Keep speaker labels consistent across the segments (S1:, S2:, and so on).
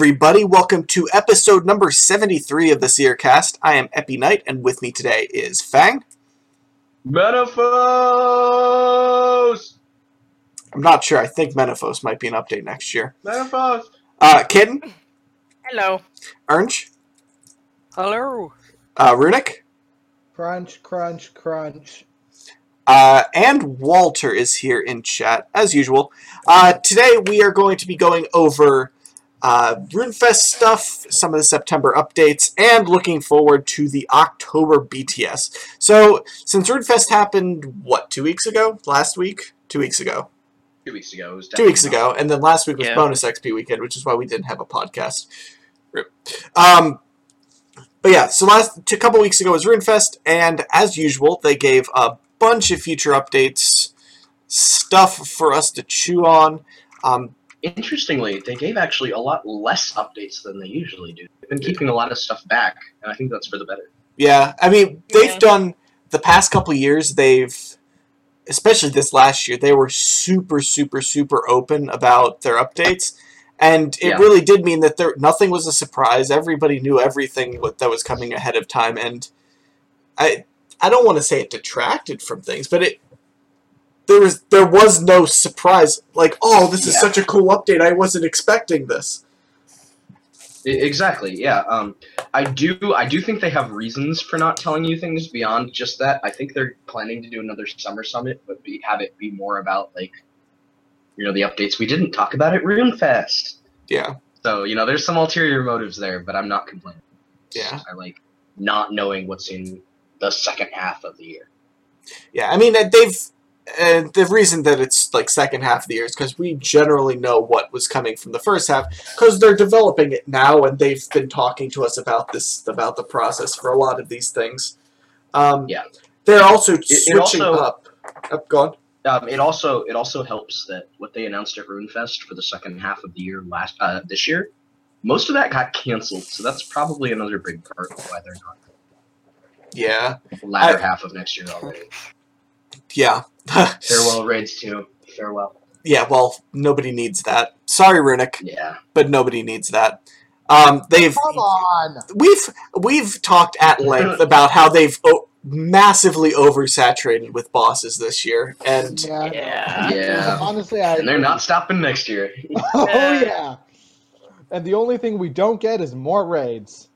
S1: everybody. Welcome to episode number 73 of the Seercast. I am Epi Knight, and with me today is Fang.
S2: Menaphos!
S1: I'm not sure. I think Menaphos might be an update next year.
S2: Menaphos!
S1: Uh, Kitten,
S3: Hello.
S1: Ernst,
S3: Hello.
S1: uh, Runic,
S4: Crunch, crunch, crunch.
S1: uh, and Walter is here in chat, as usual. Uh, today we are going to be going over uh, RuneFest stuff, some of the September updates, and looking forward to the October BTS. So, since RuneFest happened, what, two weeks ago? Last week? Two weeks ago.
S2: Two weeks ago. It was
S1: two weeks
S2: definitely
S1: ago, and then last week was
S3: Yeah.
S1: bonus XP weekend, which is why we didn't have a podcast. Um, but yeah, so last a couple weeks ago was RuneFest, and as usual, they gave a bunch of future updates, stuff for us to chew on. Um,
S2: Interestingly, they gave actually a lot less updates than they usually do. They've been keeping a lot of stuff back, and I think that's for the better.
S1: yeah, I mean, they've
S3: Yeah.
S1: done the past couple years. They've, especially this last year, they were super, super, super open about their updates. And it
S2: Yeah.
S1: really did mean that there nothing was a surprise. Everybody knew everything that was coming ahead of time, and I I don't want to say it detracted from things, but it there was there was no surprise. Like, oh, this is
S2: Yeah.
S1: such a cool update. I wasn't expecting this.
S2: Exactly. Yeah. Um, I do. I do think they have reasons for not telling you things beyond just that. I think they're planning to do another summer summit, but be, have it be more about like, you know, the updates we didn't talk about at RuneFest.
S1: Yeah,
S2: So you know, there's some ulterior motives there, but I'm not complaining.
S1: Yeah.
S2: I like not knowing what's in the second half of the year.
S1: yeah. I mean, uh, they've uh, the reason that it's like second half of the year is because we generally know what was coming from the first half because they're developing it now and they've been talking to us about this about the process for a lot of these things. Um,
S2: Yeah.
S1: they're also
S2: it
S1: switching
S2: also-
S1: up. Up, gone.
S2: Um, it also it also helps that what they announced at RuneFest for the second half of the year last uh, this year, most of that got canceled. So that's probably another big part of why they're not
S1: Yeah,
S2: latter
S1: I-
S2: half of next year already.
S1: yeah,
S2: Farewell raids too. Farewell.
S1: yeah. Well, nobody needs that. Sorry, Runic,
S2: Yeah.
S1: but nobody needs that. Um, they've
S4: Come on.
S1: we've we've talked at length about how they've o- massively oversaturated with bosses this year, and
S4: Yeah.
S3: Yeah.
S2: Yeah.
S4: Honestly, I.
S2: And they're not stopping next year.
S4: Oh yeah. And the only thing we don't get is more raids.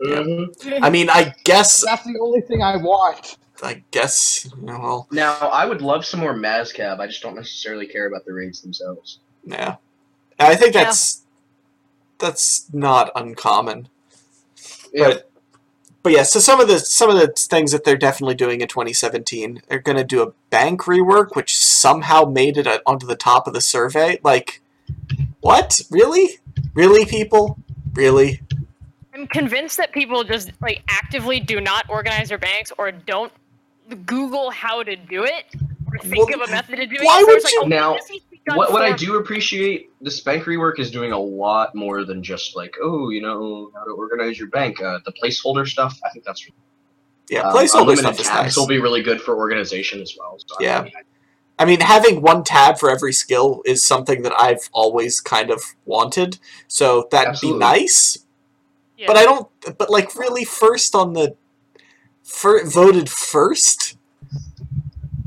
S2: Mm-hmm.
S1: I mean, I guess
S4: That's the only thing I want.
S1: I guess you know, well,
S2: Now I would love some more Mazcab. I just don't necessarily care about the raids themselves.
S1: yeah. I think
S3: Yeah.
S1: that's that's not uncommon.
S2: Yeah.
S1: But but yeah, so some of the some of the things that they're definitely doing in 2017, they're going to do a bank rework, which somehow made it uh, onto the top of the survey. Like, what? Really? Really, people? Really?
S3: I'm convinced that people just like actively do not organize their banks or don't Google how to do it or think
S1: Well,
S3: of a method of doing
S1: why
S3: it. So
S1: would
S3: it's like,
S1: you-
S3: oh,
S2: Now,
S3: this needs to be done
S2: What, what I do appreciate, this bank rework is doing a lot more than just like, oh, you know, how to organize your bank. Uh, the placeholder stuff, I think that's
S1: Yeah,
S2: um,
S1: placeholder
S2: unlimited
S1: stuff is
S2: tabs
S1: nice.
S2: will be really good for organization as well. So, I
S1: Yeah.
S2: mean, I-
S1: I mean, having one tab for every skill is something that I've always kind of wanted. So that'd
S2: Absolutely.
S1: be nice.
S3: Yeah.
S1: But I don't. But like, really, first on the, fir- voted first.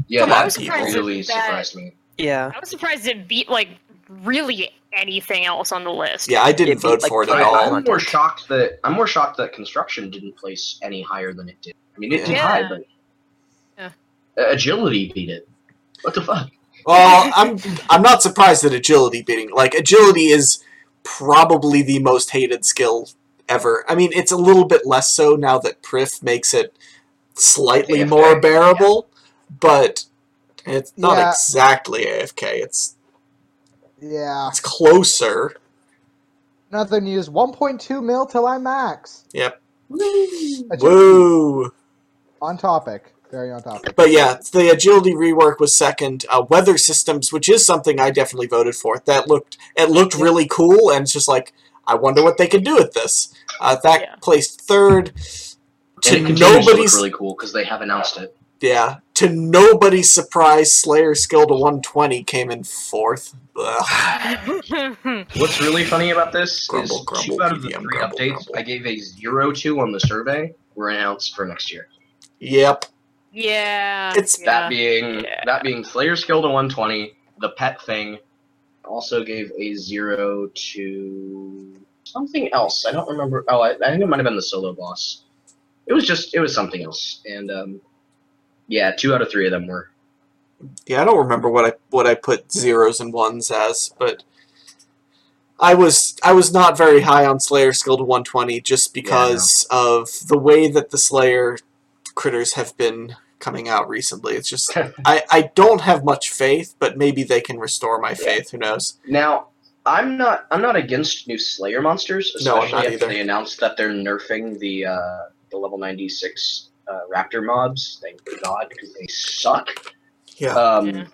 S2: yeah,
S1: Come on,
S2: that
S1: people.
S2: really
S3: that-
S2: surprised me.
S5: Yeah.
S3: I was surprised it beat like really anything else on the list.
S1: Yeah, I didn't
S5: It beat,
S1: vote
S5: like,
S1: for it at all.
S2: I, am more shocked that I'm more shocked that construction didn't place any higher than it did. I mean, it did high, but
S3: Yeah.
S2: Uh, agility beat it. What the fuck?
S1: Well, I'm I'm not surprised that agility beating like agility is probably the most hated skill ever. I mean, it's a little bit less so now that Prif makes it slightly
S2: AFK,
S1: more bearable, but it's not
S4: Yeah.
S1: exactly AFK. It's
S4: Yeah.
S1: it's closer.
S4: Another news 1.2 mil till I max.
S1: Yep.
S4: Agility.
S1: Woo!
S4: On topic. Very on topic.
S1: But yeah, the agility rework was second. Uh, weather systems, which is something I definitely voted for. That looked it looked really cool, and it's just like I wonder what they can do with this. Uh, that
S3: Yeah.
S1: placed third.
S2: And
S1: To
S2: it continues to look
S1: nobody's
S2: really cool because they have announced it.
S1: yeah, to nobody's surprise, Slayer skill to 120 came in fourth.
S2: What's really funny about this
S1: Grumble,
S2: is
S1: grumble,
S2: two out of the
S1: PDM,
S2: three
S1: grumble,
S2: updates
S1: grumble.
S2: I gave a zero to on the survey were announced for next year.
S1: Yep.
S3: yeah.
S1: It's
S3: yeah.
S2: That being
S3: Yeah.
S2: that being Slayer skill to 120, the pet thing also gave a zero to something else. I don't remember. Oh, I, I think it might have been the solo boss. It was just it was something else, and um, yeah, two out of three of them were.
S1: Yeah, I don't remember what I what I put zeros and ones as, but I was I was not very high on Slayer skill to 120 just because of the way that the Slayer critters have been coming out recently. It's just I, I don't have much faith, but maybe they can restore my faith. Who knows?
S2: Now, I'm not I'm not against new Slayer monsters,
S1: No, I'm
S2: especially
S1: not
S2: after
S1: either.
S2: they announced that they're nerfing the uh, the level 96 uh, Raptor mobs. Thank God, because they suck.
S1: Yeah.
S2: Um,
S3: Yeah.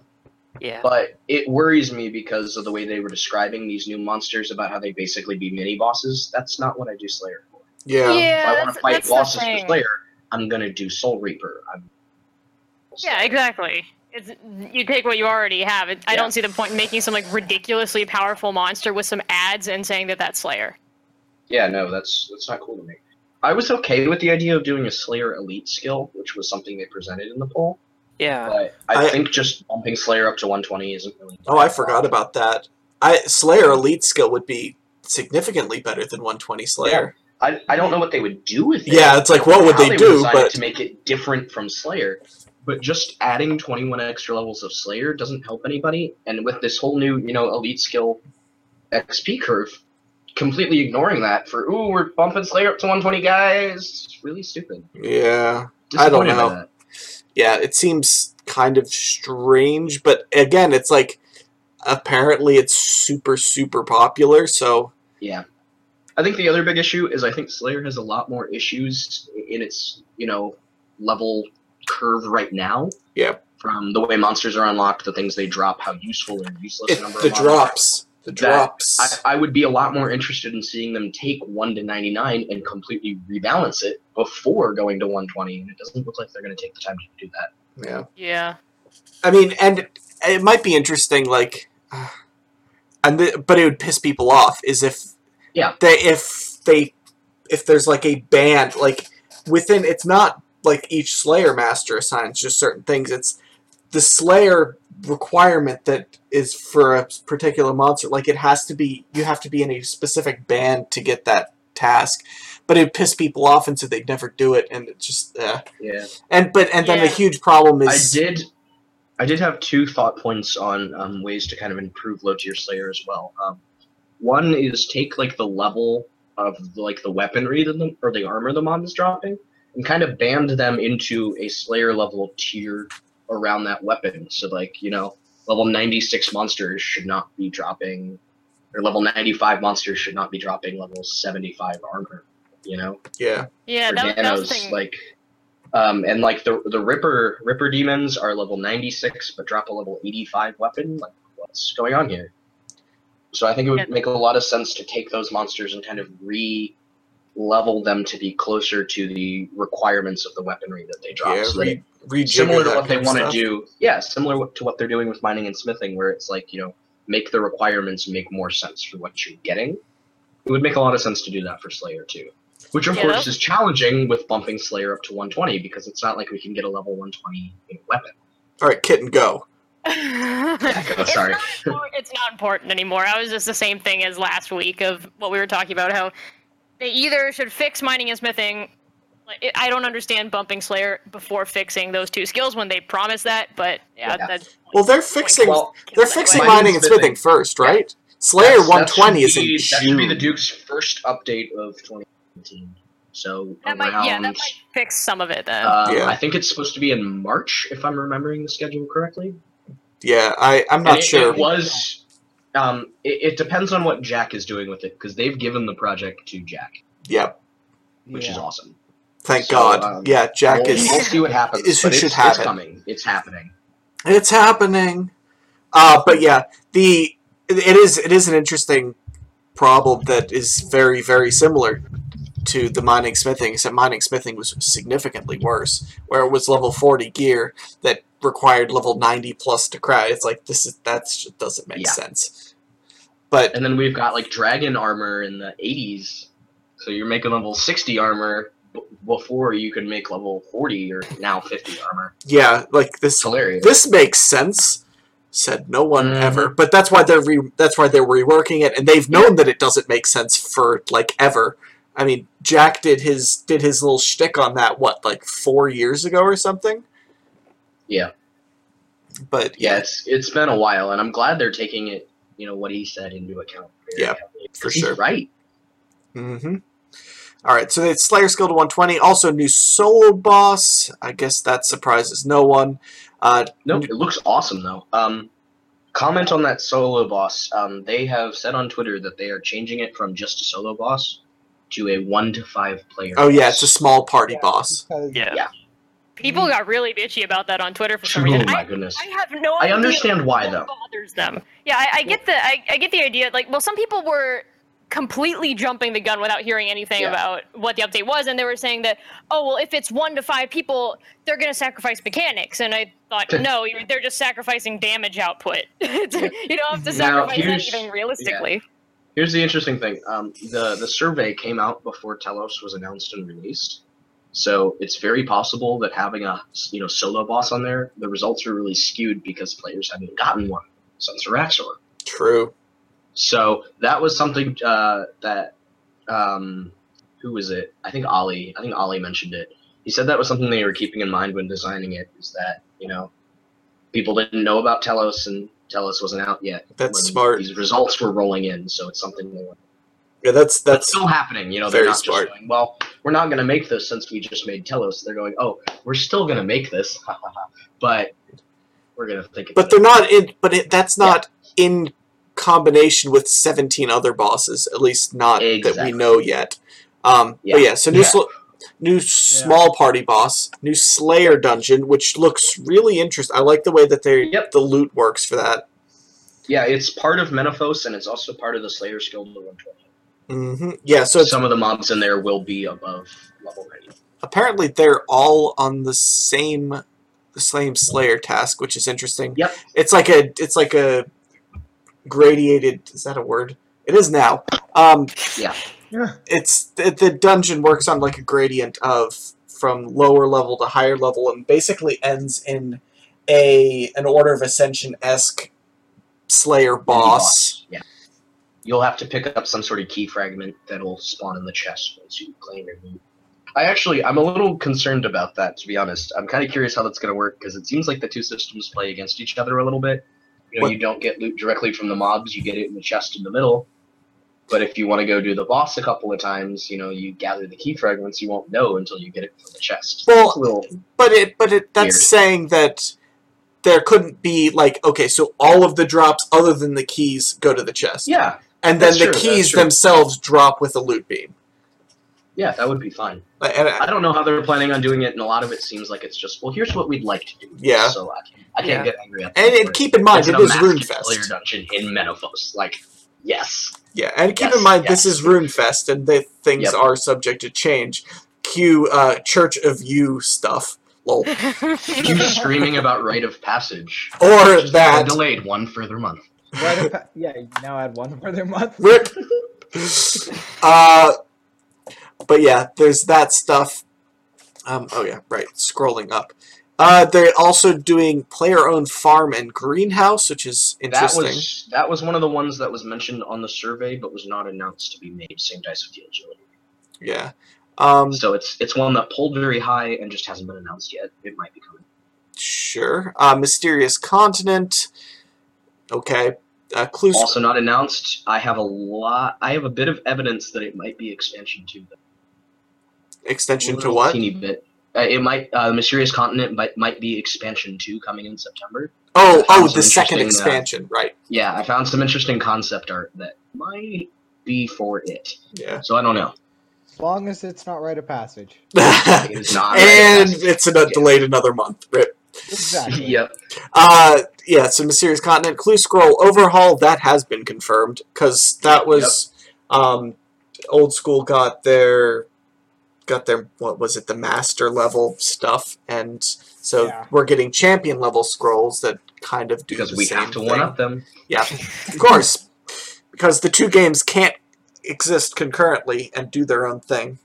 S3: Yeah.
S2: But it worries me because of the way they were describing these new monsters about how they basically be mini bosses. That's not what I do Slayer for.
S1: Yeah.
S3: Yeah,
S2: if I want to fight bosses for. Slayer, I'm gonna do Soul Reaper. I'm
S3: Yeah, exactly. It's you take what you already have. It, I don't see the point in making some like ridiculously powerful monster with some ads and saying that that's Slayer.
S2: Yeah, no, that's that's not cool to me. I was okay with the idea of doing a Slayer Elite skill, which was something they presented in the poll.
S3: Yeah.
S2: But I,
S1: I-
S2: think just bumping Slayer up to 120 isn't really.
S1: Oh, I forgot about that. I Slayer Elite skill would be significantly better than 120 Slayer.
S2: I, I don't know what they would do with it.
S1: Yeah, it's like, what would
S2: how
S1: they do,
S2: design
S1: but-
S2: to make it different from Slayer. But just adding 21 extra levels of Slayer doesn't help anybody. And with this whole new, you know, elite skill XP curve, completely ignoring that for ooh, we're bumping Slayer up to 120 guys. It's really stupid.
S1: Yeah. I don't know. yeah, it seems kind of strange, but again, it's like apparently it's super super popular, so
S2: Yeah. I think the other big issue is I think Slayer has a lot more issues in its, you know, level curve right now.
S1: Yep.
S2: From the way monsters are unlocked, the things they drop, how useful or useless
S1: it,
S2: a number
S1: the
S2: of monsters are.
S1: Drops, the drops.
S2: I, I would be a lot more interested in seeing them take 1 to 99 and completely rebalance it before going to 120, and it doesn't look like they're going to take the time to do that.
S1: yeah.
S3: Yeah.
S1: I mean, and it might be interesting, like, and the, but it would piss people off is if
S2: Yeah.
S1: they if they if there's like a band like within it's not like each Slayer master assigns just certain things. It's the Slayer requirement that is for a particular monster. Like it has to be you have to be in a specific band to get that task. But it pissed people off, and so they'd never do it, and it just uh,
S2: Yeah.
S1: and but and then the huge problem is
S2: I
S1: is
S2: did. I did have two thought points on um, ways to kind of improve low tier Slayer as well. Um, one is take like the level of like the weaponry that the, or the armor the mob is dropping, and kind of band them into a Slayer level tier around that weapon. So like you know, level ninety six monsters should not be dropping, or level ninety five monsters should not be dropping level seventy five armor. You know
S1: yeah.
S3: Yeah,
S2: for
S3: that, that was
S2: Danos,
S3: the
S2: like um and like the the Ripper Ripper demons are level 96 but drop a level 85 weapon like what's going on here so I think it would
S3: Yeah.
S2: make a lot of sense to take those monsters and kind of re level them to be closer to the requirements of the weaponry that they drop
S1: Yeah,
S2: so
S1: re-
S2: it-
S1: rejigger
S2: similar to what they want to do yeah similar to what they're doing with mining and smithing where it's like you know make the requirements make more sense for what you're getting it would make a lot of sense to do that for slayer too which of
S3: Yeah,
S2: course is challenging with bumping slayer up to 120 because it's not like we can get a level 120 weapon
S1: All right, kitten, go.
S3: it's,
S2: sorry.
S3: Not, it's not important anymore. I was just the same thing as last week of what we were talking about. How they either should fix mining and smithing. Like, it- I don't understand bumping Slayer before fixing those two skills when they promise that, but yeah,
S2: Yeah.
S3: that's
S1: Well, they're fixing
S2: well
S1: they're fixing
S2: Mining
S1: mining
S2: and
S1: and smithing
S2: smithing.
S1: first, right? Slayer
S2: that's-
S1: 120 is
S2: should
S1: in
S2: be- that should be the duke's first update of 2019 so
S3: that might yeah that might fix some of it then.
S2: um,
S1: Yeah.
S2: I think it's supposed to be in March, if I'm remembering the schedule correctly.
S1: Yeah, I I'm not
S2: it,
S1: sure.
S2: It was. Um, it, it depends on what Jack is doing with it because they've given the project to Jack,
S1: Yep.
S2: which is awesome.
S1: Thank
S2: So,
S1: God.
S2: um,
S1: yeah, Jack
S2: we'll,
S1: is
S2: we'll see what happens.
S1: is who should
S2: it's,
S1: have
S2: it's coming. It's happening.
S1: It's happening. Uh, but yeah, the it is it is an interesting problem that is very very similar to the mining smithing, except mining smithing was significantly worse, where it was level 40 gear that required level 90 plus to craft. It's like this is that's just doesn't make
S2: Yeah.
S1: sense. But
S2: And then we've got like dragon armor in the 80s. So you're making level 60 armor b- before you could make level 40 or now 50 armor.
S1: yeah, like this
S2: It's hilarious.
S1: this makes sense. Said no one
S2: Mhm.
S1: ever, but that's why they're re- that's why they're reworking it, and they've known that it doesn't make sense for like ever. I mean, Jack did his did his little shtick on that what like four years ago or something.
S2: Yeah.
S1: But
S2: yeah, it's it's been a while, and I'm glad they're taking it, you know, what he said into account.
S1: Yeah, for sure.
S2: Right.
S1: Mm-hmm. All right, so it's Slayer skill to 120. Also, new solo boss. I guess that surprises no one. Uh,
S2: Nope, it looks awesome though. Um, comment on that solo boss. Um, they have said on Twitter that they are changing it from just a solo boss to a one to five player.
S1: oh yeah, it's a small party
S4: Yeah,
S1: boss.
S4: because-
S3: Yeah.
S2: Yeah.
S3: People got really bitchy about that on Twitter for some
S2: Oh
S3: reason.
S2: my
S3: I,
S2: goodness.
S3: I have no
S2: I
S3: idea
S2: understand why, though.
S3: bothers them. Yeah, I, I get the I, I get the idea. Like, well, some people were completely jumping the gun without hearing anything
S2: Yeah.
S3: about what the update was, and they were saying that, oh well, if it's one to five people, they're going to sacrifice mechanics. And I thought, no, you're, they're just sacrificing damage output. You don't have to sacrifice
S2: here's-
S3: anything realistically.
S2: Here's the interesting thing. Um, the the survey came out before Telos was announced and released, so it's very possible that having a you know solo boss on there, the results are really skewed because players haven't gotten one since Araxxor.
S1: True.
S2: So that was something uh, that um, who was it? I think Ollie. I think Ollie mentioned it. He said that was something they were keeping in mind when designing it. Is that you know people didn't know about Telos and Telos wasn't out yet.
S1: That's smart.
S2: These results were rolling in, so it's something they were
S1: Yeah, that's
S2: that's still happening. You know, they're not
S1: smart.
S2: just going, well, we're not going to make this since we just made Telos. They're going, oh, we're still going to make this, but we're going to think.
S1: but they're not in. But it, that's not in combination with 17 other bosses. At least not that we know yet. Um,
S2: Yeah.
S1: But yeah, so new
S2: Yeah.
S1: sl- new small party boss, new Slayer dungeon, which looks really interesting. I like the way that they
S2: Yep.
S1: the loot works for that.
S2: Yeah, it's part of Menaphos and it's also part of the Slayer skill to 120.
S1: hmm Yeah, so
S2: Some of the mobs in there will be above level 90.
S1: apparently they're all on the same the same Slayer task, which is interesting.
S2: Yep.
S1: It's like a it's like a gradiated. Is that a word? It is now. Um,
S2: Yeah.
S4: Yeah.
S1: it's the, the dungeon works on like a gradient of from lower level to higher level, and basically ends in a an Order of Ascension esque Slayer boss.
S2: Yeah. You'll have to pick up some sort of key fragment that'll spawn in the chest once you claim your loot. I actually, I'm a little concerned about that, to be honest. I'm kind of curious how that's going to work because it seems like the two systems play against each other a little bit. You know,
S1: What-
S2: you don't get loot directly from the mobs; you get it in the chest in the middle. But if you want to go do the boss a couple of times, you know, you gather the key fragments. You won't know until you get it from the chest.
S1: Well,
S2: It's a little,
S1: But it but it that's
S2: Weird.
S1: saying that there couldn't be like okay, so all of the drops other than the keys go to the chest.
S2: yeah,
S1: And then the
S2: true,
S1: keys themselves drop with a loot beam.
S2: yeah, that would be fine.
S1: Like, And
S2: I
S1: I,
S2: don't know how they're planning on doing it, and a lot of it seems like it's just, well, here's what we'd like to do.
S1: Yeah.
S2: So I can't, I can't
S3: Yeah.
S2: get angry at
S1: and, and keep in mind
S2: It's
S1: it
S2: an
S1: is Runefest.
S2: dungeon in Menaphos. Like, yes.
S1: Yeah, and keep
S2: Yes,
S1: in mind this
S2: yes.
S1: is Runefest and the things
S2: Yep.
S1: are subject to change. Cue uh, Church of You stuff. Lol.
S2: You screaming about rite of passage.
S1: Or
S2: Just
S1: that.
S2: delayed one further month.
S4: Right up, yeah, you now add one further month.
S1: Rip. uh, but yeah, there's that stuff. Um, oh yeah, right. Scrolling up. Uh, they're also doing player-owned farm and greenhouse, which is interesting.
S2: That was that was one of the ones that was mentioned on the survey, but was not announced to be made. Same dice with the agility.
S1: Yeah. Um,
S2: So it's it's one that pulled very high and just hasn't been announced yet. It might be coming.
S1: sure. Uh, mysterious continent. Okay. Uh, clues.
S2: Also not announced. I have a lot. I have a bit of evidence that it might be expansion two.
S1: Extension to
S2: Little
S1: what?
S2: Teeny bit. Uh, it might. Uh, Mysterious Continent might might be expansion two coming in September.
S1: Oh, oh, the second
S2: interesting, uh,
S1: expansion, right?
S2: Yeah, I found some interesting concept art that might be for it.
S1: Yeah.
S2: So I don't know.
S4: As long as it's not rite of passage.
S2: It is not.
S1: and it's an,
S2: Yeah.
S1: delayed another month. Rip.
S4: Exactly.
S2: yep.
S1: Uh, yeah, so Mysterious Continent, Clue Scroll Overhaul, that has been confirmed, because that was, um, Old School got their got their what was it the master level stuff, and so
S4: Yeah.
S1: we're getting champion level scrolls that kind of do
S2: because
S1: the
S2: we
S1: same
S2: have to
S1: thing.
S2: one up them.
S1: Yeah, of course, because the two games can't exist concurrently and do their own thing.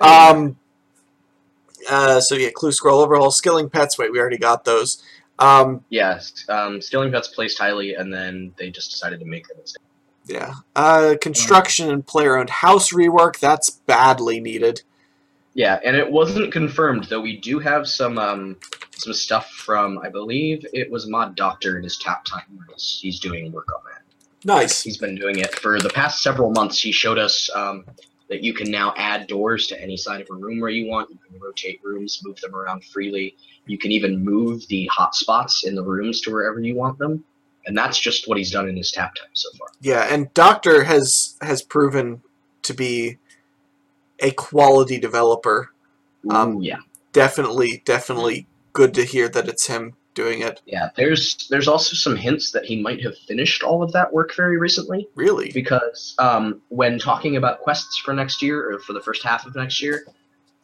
S1: Um. Uh, so yeah, clue scroll overhaul, skilling pets. Wait, we already got those. Um,
S2: Yes, um, Skilling Pets placed highly, and then they just decided to make them. instead.
S1: Yeah. Uh, construction and player-owned house rework. That's badly needed.
S2: Yeah, and it wasn't confirmed though. We do have some um, some stuff from I believe it was Mod Doctor in his tap time. He's, he's doing work on that.
S1: Nice.
S2: He's been doing it for the past several months. He showed us um, that you can now add doors to any side of a room where you want. You can rotate rooms, move them around freely. You can even move the hotspots in the rooms to wherever you want them. And that's just what he's done in his tap time so far.
S1: Yeah, and Doctor has has proven to be a quality developer. Um,
S2: Ooh, yeah.
S1: Definitely, definitely good to hear that it's him doing it.
S2: Yeah, there's there's also some hints that he might have finished all of that work very recently
S1: Really?
S2: because um, when talking about quests for next year or for the first half of next year,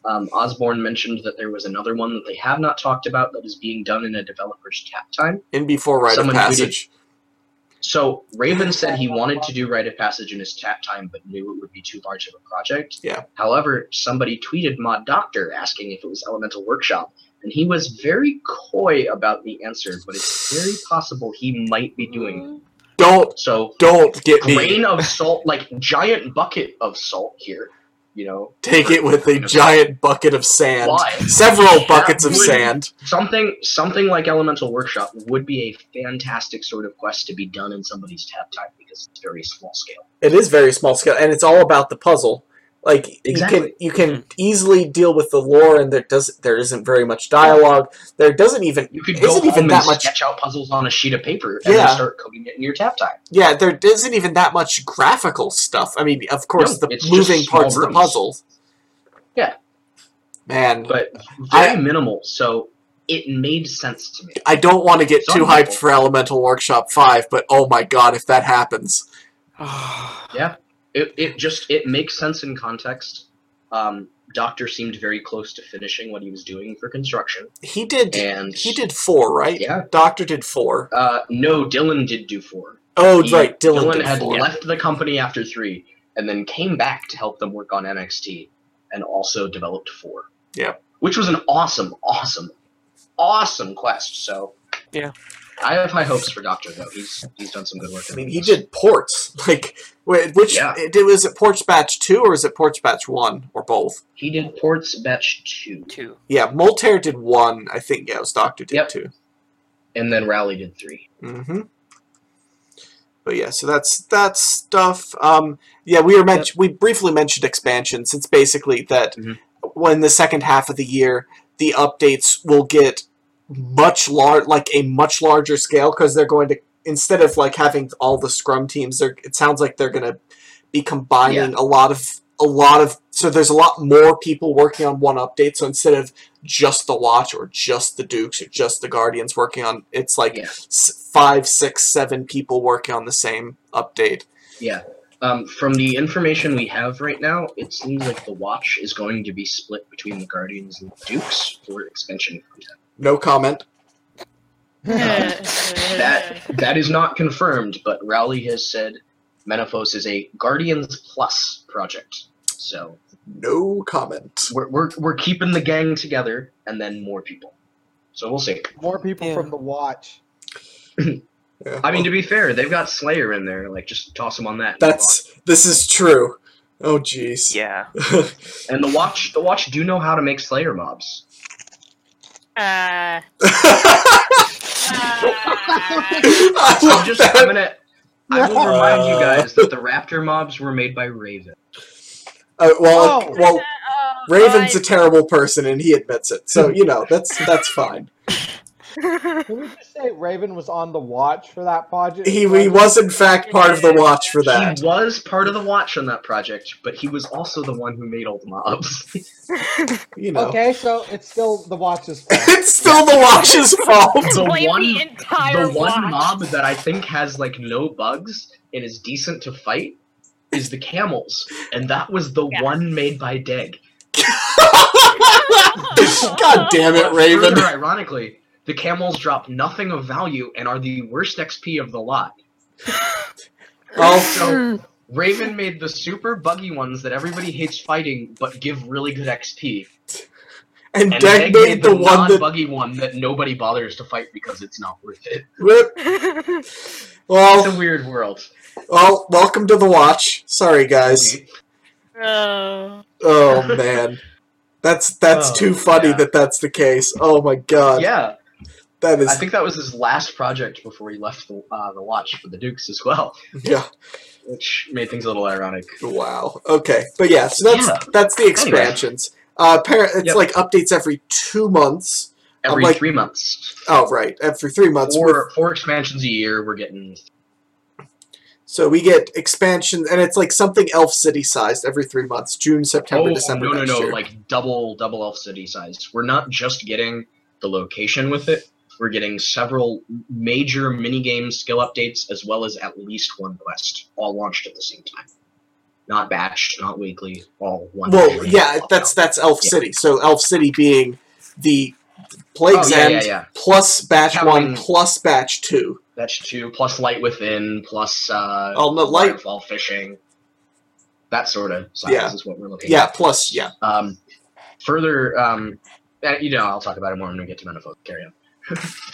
S2: um, Osborne mentioned that there was another one that they have not talked about that is being done in a developer's tap time.
S1: In before Rite
S2: Someone
S1: of
S2: tweeted-
S1: Passage.
S2: So Raven said he wanted to do Rite of Passage in his tap time, but knew it would be too large of a project.
S1: Yeah.
S2: However, somebody tweeted Mod Doctor asking if it was Elemental Workshop, and he was very coy about the answer, but it's very possible he might be doing.
S1: Don't
S2: So
S1: don't get me.
S2: grain of salt, like giant bucket of salt here. You know,
S1: Take it with a giant bucket of sand.
S2: Why?
S1: Several buckets of
S2: would-
S1: sand.
S2: something something like Elemental Workshop would be a fantastic sort of quest to be done in somebody's tap time because it's very small scale.
S1: It is very small scale, and it's all about the puzzle. Like
S2: Exactly.
S1: you can you can easily deal with the lore, and there does there isn't very much dialogue. There doesn't even
S2: You could go
S1: isn't
S2: home
S1: even
S2: and
S1: that much.
S2: sketch out puzzles on a sheet of paper and
S1: Yeah.
S2: start coding it in your tap time.
S1: Yeah, there isn't even that much graphical stuff. I mean, of course,
S2: No,
S1: the moving
S2: small
S1: parts of the
S2: rooms.
S1: puzzle.
S2: Yeah.
S1: Man,
S2: But very
S1: I-
S2: minimal, so it made sense to me.
S1: I don't want to get
S2: Some
S1: too hyped
S2: people-
S1: for Elemental Workshop 5, but oh my god, if that happens.
S2: Yeah. It, it just it makes sense in context. Um, Doctor seemed very close to finishing what he was doing for construction,
S1: He did
S2: and
S1: he did 4, right?
S2: Yeah.
S1: Doctor did 4.
S2: Uh, no, Dylan did do four.
S1: Oh,
S2: He-
S1: right, Dylan, did
S2: had
S1: 4.
S2: left the company after three, and then came back to help them work on NXT, and also developed four.
S1: Yeah.
S2: Which was an awesome, awesome, awesome quest. So.
S5: Yeah.
S2: I have high hopes for Doctor though. He's he's done some good work.
S1: I mean, he did ports. Like, wh- which
S2: Yeah.
S1: it, was it Ports Batch 2 or is it Ports Batch 1 or both?
S2: He did ports batch two,
S5: Two.
S1: Yeah, Moltaire did 1. I think, yeah, it was Doctor did
S2: Yep.
S1: 2.
S2: and then Rally did three.
S1: Mm-hmm. But yeah, so that's that stuff. Um, yeah, we were mentioned. We briefly mentioned expansions. It's basically that
S2: Mhm.
S1: when the second half of the year, the updates will get much large, like a much larger scale, because they're going to instead of like having all the Scrum teams, they're it sounds like they're going to be combining a lot of a lot of. So there's a lot more people working on one update. So instead of just the Watch or just the Dukes or just the Guardians working on, it's like
S2: Yeah.
S1: five, six, seven people working on the same update.
S2: Yeah. Um, from the information we have right now, it seems like the watch is going to be split between the Guardians and the Dukes for expansion content.
S1: No comment.
S2: That that is not confirmed, but Rowley has said Menaphos is a Guardians Plus project. So
S1: No comment.
S2: we're, we're, we're keeping the gang together and then more people. So we'll see.
S4: More people
S5: Yeah.
S4: from the watch.
S1: Yeah.
S2: I mean, to be fair, they've got Slayer in there. Like, just toss him on that.
S1: that's this is true. Oh jeez.
S5: Yeah.
S2: and the watch. The watch do know how to make Slayer mobs.
S3: Uh,
S1: I
S2: I'm just.
S1: that.
S2: I'm gonna. I will remind you guys that the Raptor mobs were made by Raven.
S1: Uh, well,
S4: Oh.
S1: well,
S3: oh,
S1: Raven's a terrible person, and he admits it. So you know that's that's fine.
S4: Can we just say Raven was on the watch for that project?
S1: He he was in fact part of the watch for that.
S2: He was part of the watch on that project, but he was also the one who made all the mobs.
S1: You know,
S4: Okay, so it's still the watch's fault.
S1: it's still the watch's fault.
S2: the one,
S3: the entire
S2: the one
S3: watch.
S2: mob that I think has like no bugs and is decent to fight is the camels, and that was the
S3: Yeah.
S2: one made by Deg.
S1: God damn it, Raven.
S2: Further ironically, the camels drop nothing of value and are the worst XP of the lot. also, Raven made the super buggy ones that everybody hates fighting, but give really good XP.
S1: and
S2: And
S1: Dag
S2: Meg
S1: made the one that
S2: non-buggy one that nobody bothers to fight because it's not worth it.
S1: Rip.
S2: It's a weird world.
S1: well, welcome to the watch. Sorry, guys.
S3: oh.
S1: Oh man, that's that's
S2: Oh,
S1: too funny
S2: yeah.
S1: that that's the case. Oh my god,
S2: Yeah,
S1: that is
S2: I think that was his last project before he left the, uh, the watch for the Dukes as well,
S1: yeah.
S2: which made things a little ironic.
S1: Wow. Okay, but yeah, so that's
S2: Yeah.
S1: that's the expansions. Uh, par- it's
S2: Yep.
S1: like updates every two months.
S2: Every
S1: like-
S2: three months,
S1: Oh right, every three months. with-
S2: four four expansions a year. We're getting
S1: So we get expansion, and it's like something Elf City sized every three months: June, September,
S2: oh
S1: December
S2: no no no
S1: year.
S2: like double double elf City sized. We're not just getting the location with it. We're getting several major mini game skill updates as well as at least one quest, all launched at the same time. Not batched, not weekly, all one.
S1: well, yeah, that's that's Elf
S2: Yeah.
S1: City. So Elf City being the Plague's
S2: oh, yeah,
S1: End
S2: yeah,
S1: plus Batch One plus Batch Two.
S2: Batch two plus light within plus uh
S1: Oh, no, Light-
S2: waterfall fishing. That sort of size
S1: Yeah.
S2: is what we're looking
S1: Yeah,
S2: at.
S1: Yeah, plus yeah.
S2: Um further um uh, you know, I'll talk about it more when we get to Menaphos. Carry on.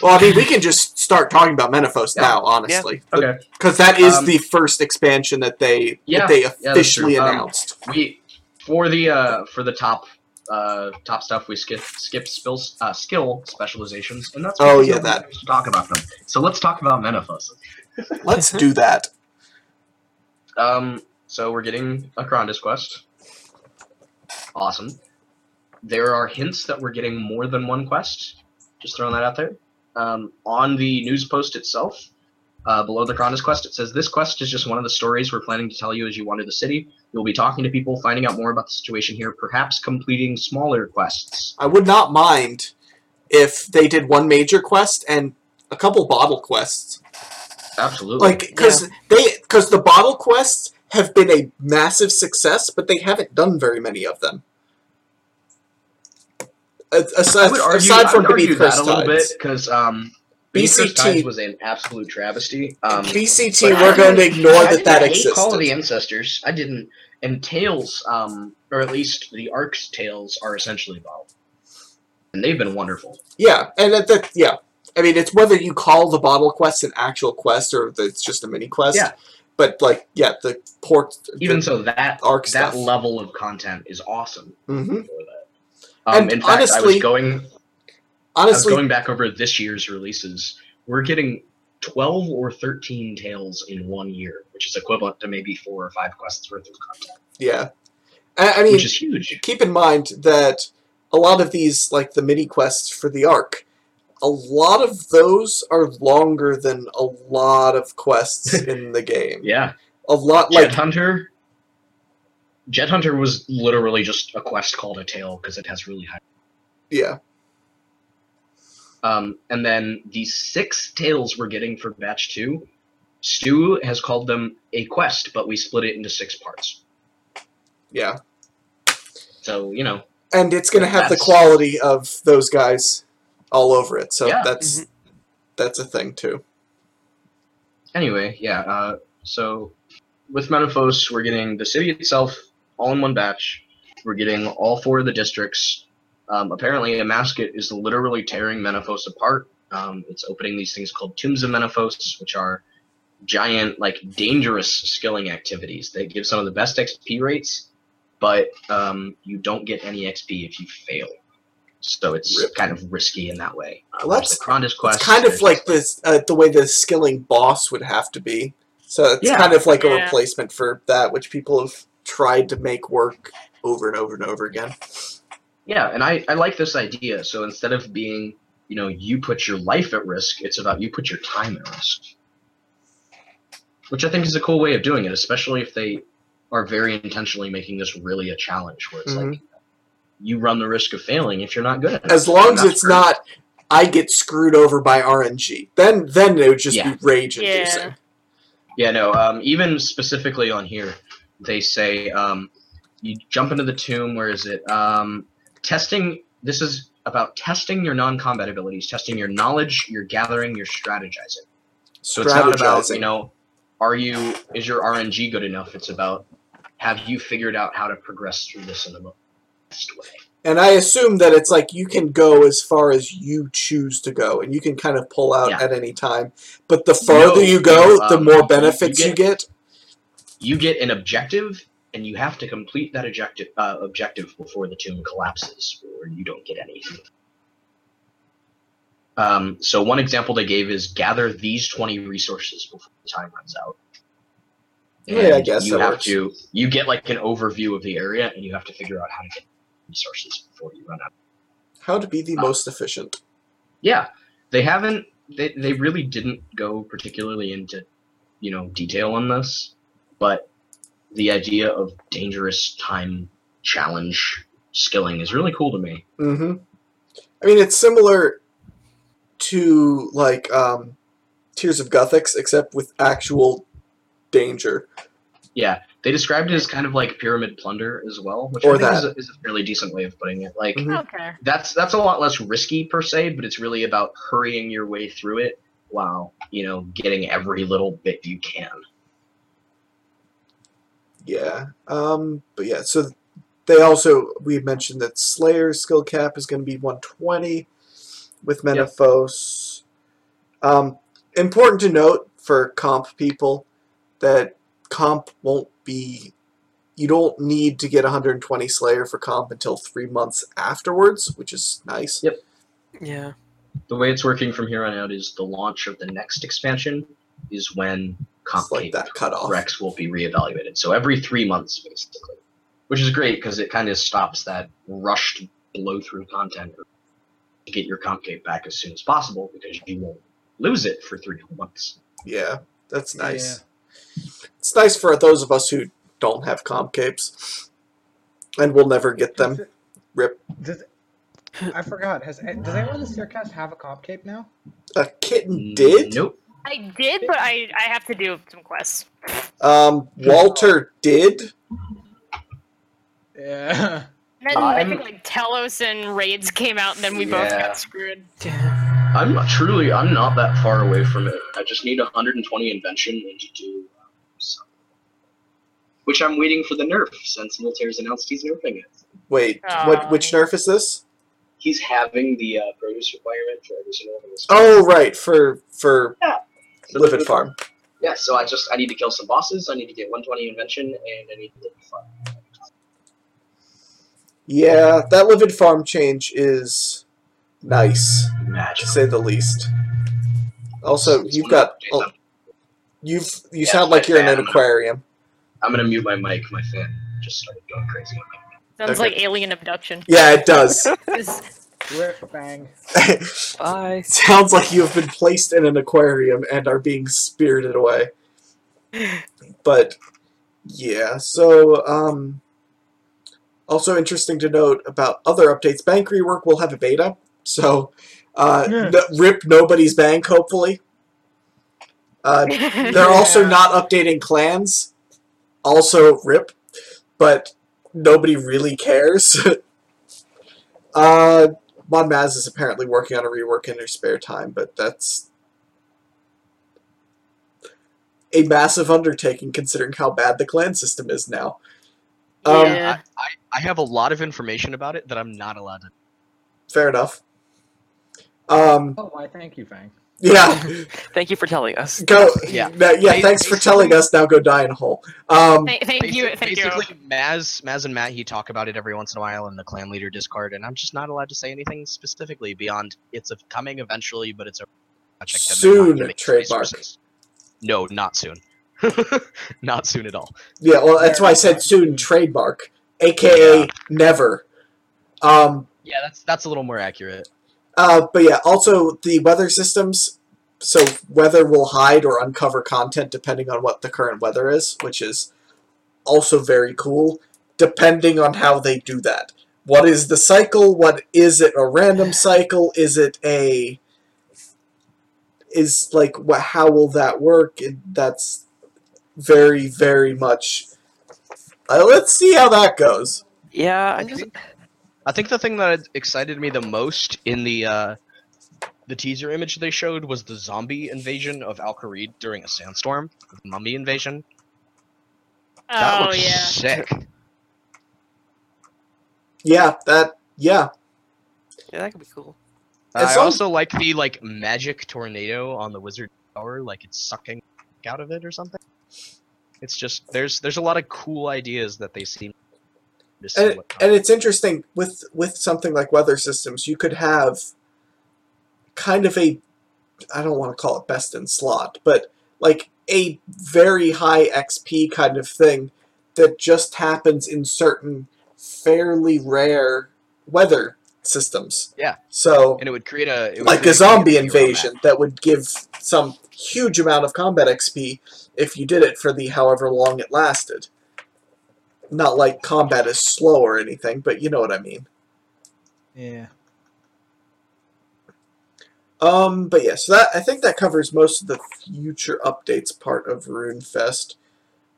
S1: Well, I mean, we can just start talking about Menaphos
S2: Yeah.
S1: now, honestly.
S2: Okay.
S1: Because that is
S2: Um,
S1: the first expansion that they
S2: Yeah,
S1: that they
S2: that's
S1: officially
S2: true. Um,
S1: announced.
S2: we for the uh for the top uh top stuff we skip skip spills uh skill specializations and that's
S1: Oh, yeah, that.
S2: to talk about them so let's talk about Menaphos
S1: Let's do that.
S2: um so we're getting a Grandis quest awesome there are hints that we're getting more than one quest just throwing that out there um on the news post itself uh, below the Grandis quest, it says this quest is just one of the stories we're planning to tell you as you wander the city. You'll be talking to people, finding out more about the situation here, perhaps completing smaller quests.
S1: I would not mind if they did one major quest and a couple bottle quests.
S2: Absolutely.
S1: Like, because they because the bottle quests have been a massive success, but they haven't done very many of them. As-
S2: I
S1: Aside,
S2: would argue,
S1: aside
S2: I
S1: from
S2: would argue that a little bit because um,
S1: BCT
S2: was an absolute travesty. Um,
S1: BCT, we're
S2: I
S1: going to ignore
S2: I
S1: that that
S2: hate Call of the. Ancestors. I didn't. And Tales, um, or at least the Arc's Tales, are essentially bottle, and they've been wonderful.
S1: Yeah, and that, that yeah. I mean, it's whether you call the bottle quest an actual quest or it's just a mini quest.
S2: Yeah.
S1: But like, yeah, the port.
S2: Even so, that
S1: Arc
S2: that
S1: stuff.
S2: level of content is awesome
S1: hmm
S2: for that. Um,
S1: And
S2: in fact, I
S1: honestly-
S2: was going. I was
S1: Honestly,
S2: going back over this year's releases. We're getting 12 or 13 tales in one year, which is equivalent to maybe four or five quests worth of content,
S1: yeah. I, I mean,
S2: which is huge.
S1: keep in mind that a lot of these, like the mini quests for the arc, a lot of those are longer than a lot of quests in the game.
S2: Yeah,
S1: A lot,
S2: Jet
S1: like
S2: Hunter. Jed Hunter was literally just a quest called a tale because it has really high.
S1: yeah,
S2: Um, and then the six tales we're getting for batch two, Stu has called them a quest, but we split it into six parts.
S1: yeah,
S2: So you know,
S1: and it's gonna have the quality of those guys all over it. So
S2: Yeah.
S1: that's that's a thing too.
S2: anyway, yeah. Uh, so with Menaphos, we're getting the city itself all in one batch. We're getting all four of the districts. Um, apparently, a mascot is literally tearing Menaphos apart. Um, it's opening these things called Tombs of Menaphos, which are giant, like dangerous skilling activities. They give some of the best XP rates, but um, you don't get any XP if you fail. So it's
S1: Rip.
S2: kind of risky in that way. Uh,
S1: Well, that's-
S2: the Krondis quest.
S1: It's kind of like this, uh, the way the skilling boss would have to be. So it's
S2: Yeah.
S1: kind of like a replacement for that, which people have tried to make work over and over and over again.
S2: Yeah, and I, I like this idea. So instead of being, you know, you put your life at risk, it's about you put your time at risk. Which I think is a cool way of doing it, especially if they are very intentionally making this really a challenge where it's like you run the risk of failing if you're not good at it.
S1: As long as it's
S2: great.
S1: not, I get screwed over by RNG. Then, then it would just
S2: Yeah.
S1: be rage inducing.
S3: Yeah.
S2: Yeah, no. Um, even specifically on here, they say um, you jump into the tomb. Where is it? Um, testing this is about testing your non-combat abilities, testing your knowledge, your gathering, your strategizing. So it's not about you know, are you is your RNG good enough? It's about have you figured out how to progress through this in the best way.
S1: And I assume that it's like you can go as far as you choose to go, and you can kind of pull out
S2: Yeah.
S1: at any time. But the farther
S2: No,
S1: you go,
S2: um,
S1: the more benefits you
S2: get-
S1: get.
S2: You get an objective, and you have to complete that objective uh, objective before the tomb collapses, or you don't get anything. Um, so one example they gave is gather these 20 resources before the time runs out.
S1: Yeah, I
S2: And
S1: guess
S2: you have
S1: works.
S2: to you get like an overview of the area and you have to figure out how to get resources before you run out.
S1: How to be the
S2: Ah.
S1: most efficient.
S2: Yeah. They haven't they, they really didn't go particularly into, you know, detail on this, but the idea of dangerous time challenge skilling is really cool to me.
S1: Mm-hmm. I mean, it's similar to like um, Tears of Guthix, except with actual danger.
S2: Yeah, they described it as kind of like pyramid plunder as well, which
S1: Or
S2: I think is a, is a fairly decent way of putting it. Like
S1: Mhm.
S3: Okay.
S2: that's that's a lot less risky per se, but it's really about hurrying your way through it while you know getting every little bit you can.
S1: Yeah. Um, but yeah, so they also we mentioned that Slayer's skill cap is going to be 120 with Menaphos. Um, important to note for comp people that comp won't be. You don't need to get 120 Slayer for comp until three months afterwards, which is nice.
S2: Yep.
S5: Yeah.
S2: The way it's working from here on out is the launch of the next expansion is when comp
S1: It's like that cutoff.
S2: Rex will be reevaluated. So every three months, basically, which is great because it kind of stops that rushed blow through content to get your comp cape back as soon as possible because you won't lose it for three months.
S1: Yeah, that's nice. It's nice for those of us who don't have comp capes, and we'll never get them. Rip.
S4: Does, I forgot. Has does anyone in the Seercast have a comp cape now?
S1: A kitten mm, did.
S2: Nope.
S3: I did, but I I have to do some quests.
S1: Um, Walter did.
S4: Yeah.
S3: And then I
S2: I'm-
S3: think like Telos and Raids came out, and then we both
S2: Yeah.
S3: got screwed.
S5: Damn.
S2: I'm not, truly, I'm not that far away from it. I just need 120 invention and to do um, some- Which I'm waiting for the nerf since Military's announced he's nerfing it.
S1: Wait,
S3: Aw.
S1: what? Which nerf is this?
S2: He's having the uh, produce requirement for every single one of his
S1: Oh, right, for for
S2: Yeah.
S1: Livid Farm.
S2: Yeah, so I just I need to kill some bosses. I need to get 120 invention, and I need to live farm.
S1: Yeah, that Livid Farm change is nice to say the least. Also,
S2: It's
S1: you've got
S2: the updates.
S1: Oh, you've you
S2: Yeah,
S1: sound like you're in an aquarium.
S2: I'm gonna mute my mic. My fan just started going crazy. on me.
S3: Sounds
S1: Okay.
S3: like alien abduction.
S1: Yeah, it does.
S3: It's-
S4: Rip bang.
S5: Bye.
S1: Sounds like you have been placed in an aquarium and are being spirited away. But yeah, so um also interesting to note about other updates. Bank rework will have a beta, so uh,
S4: Yeah.
S1: n- rip nobody's bank. Hopefully, uh, they're also not updating clans. Also, rip, but nobody really cares. uh, Mod Maz is apparently working on a rework in her spare time, but that's a massive undertaking considering how bad the clan system is now. Um,
S3: yeah.
S6: I, I have a lot of information about it that I'm not allowed to.
S1: Fair enough. Um,
S4: Oh, why? Thank you, Fang.
S1: Yeah,
S5: Thank you for telling us.
S1: go.
S6: Yeah.
S1: Yeah, yeah
S6: Ba-
S1: thanks for telling us. Now go die in a hole. Um,
S3: Thank, thank you,
S6: Basi-
S3: thank you.
S6: basically, Maz, Maz and Matt, he talk about it every once in a while in the clan leader Discord, and I'm just not allowed to say anything specifically beyond it's a, coming eventually, but it's a project. and they're not
S1: Soon,
S6: giving us
S1: trademark.
S6: resources. No, not soon. not soon at all.
S1: yeah, well, that's why I said soon. Trademark, aka
S6: Yeah.
S1: never. Um,
S6: Yeah, that's that's a little more accurate.
S1: Uh, but yeah, also the weather systems. So weather will hide or uncover content depending on what the current weather is, which is also very cool. Depending on how they do that, what is the cycle? What is it? A random cycle? Is it a? Is like what? How will that work? And that's very very much. Uh, let's see how that goes.
S5: Yeah, I just
S2: I think the thing that excited me the most in the uh, the teaser image they showed was the zombie invasion of Al Kharid during a sandstorm, the mummy invasion. That
S3: oh
S2: looks
S3: yeah.
S2: sick.
S1: Yeah, that yeah.
S5: Yeah, that could be cool.
S1: And
S2: I also like the like magic tornado on the wizard tower, like it's sucking out of it or something. It's just there's there's a lot of cool ideas that they seem to see
S1: And, and it's interesting with with something like weather systems, you could have kind of a I don't want to call it best in slot, but like a very high XP kind of thing that just happens in certain fairly rare weather systems.
S2: Yeah.
S1: So
S2: and it would create a would
S1: like a zombie invasion that would give some huge amount of combat XP if you did it for the however long it lasted. Not like combat is slow or anything, but you know what I mean.
S4: Yeah.
S1: Um, but yeah, so that I think that covers most of the future updates part of RuneFest.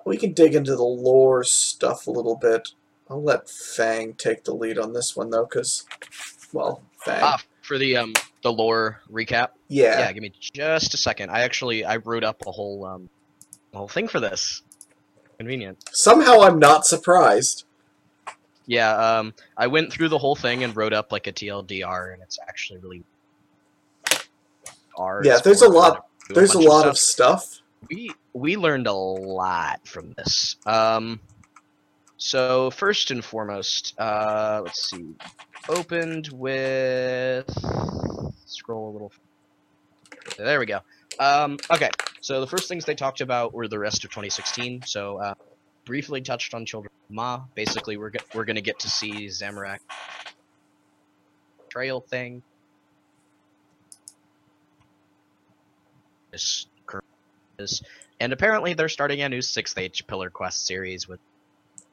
S1: We can dig into the lore stuff a little bit. I'll let Fang take the lead on this one though, because, well, Fang.
S2: Ah, for the um the lore recap. Yeah.
S1: yeah.
S2: give me just a second. I actually I wrote up a whole um a whole thing for this. Convenient.
S1: Somehow I'm not surprised.
S2: Yeah, um I went through the whole thing and wrote up like a TLDR and it's actually really R.
S1: Yeah, there's a lot-
S2: kind of do
S1: There's a
S2: bunch
S1: lot of
S2: stuff.
S1: stuff.
S2: we we learned a lot from this. Um, so first and foremost, uh, let's see, opened with scroll a little. There we go. Um, okay, so the first things they talked about were the rest of 2016. So uh, briefly touched on Children of Ma. Basically, we're go- we're gonna get to see Zamorak trail thing. This is and apparently they're starting a new sixth age pillar quest series with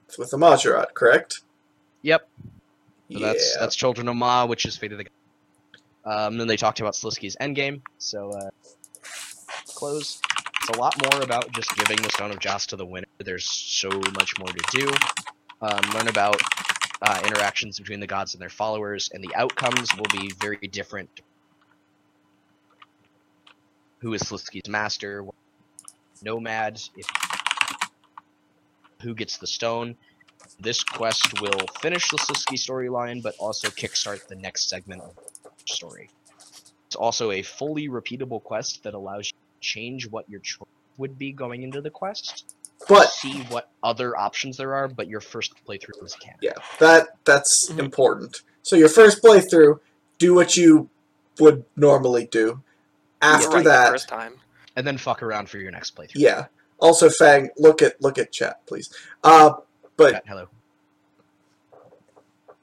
S1: It's with the Mahjarrat, correct?
S2: Yep. So
S1: yeah.
S2: that's that's Children of Ma, which is Fate of the Um then they talked about Sliske's endgame, so uh close. It's a lot more about just giving the Stone of Jas to the winner. There's so much more to do. Um, learn about uh, interactions between the gods and their followers, and the outcomes will be very different. Who is Sliske's master? Nomad? If, who gets the stone? This quest will finish the Sliske storyline, but also kickstart the next segment of the story. It's also a fully repeatable quest that allows you change what your choice would be going into the quest.
S1: But
S2: see what other options there are, but your first playthrough is canon.
S1: yeah, that that's
S5: Mhm.
S1: important. So your first playthrough, do what you would normally do. After
S5: Right
S1: that,
S5: first time.
S2: And then fuck around for your next playthrough.
S1: yeah. Also, Fang, look at look at chat, please. Uh, but
S2: Chat, hello.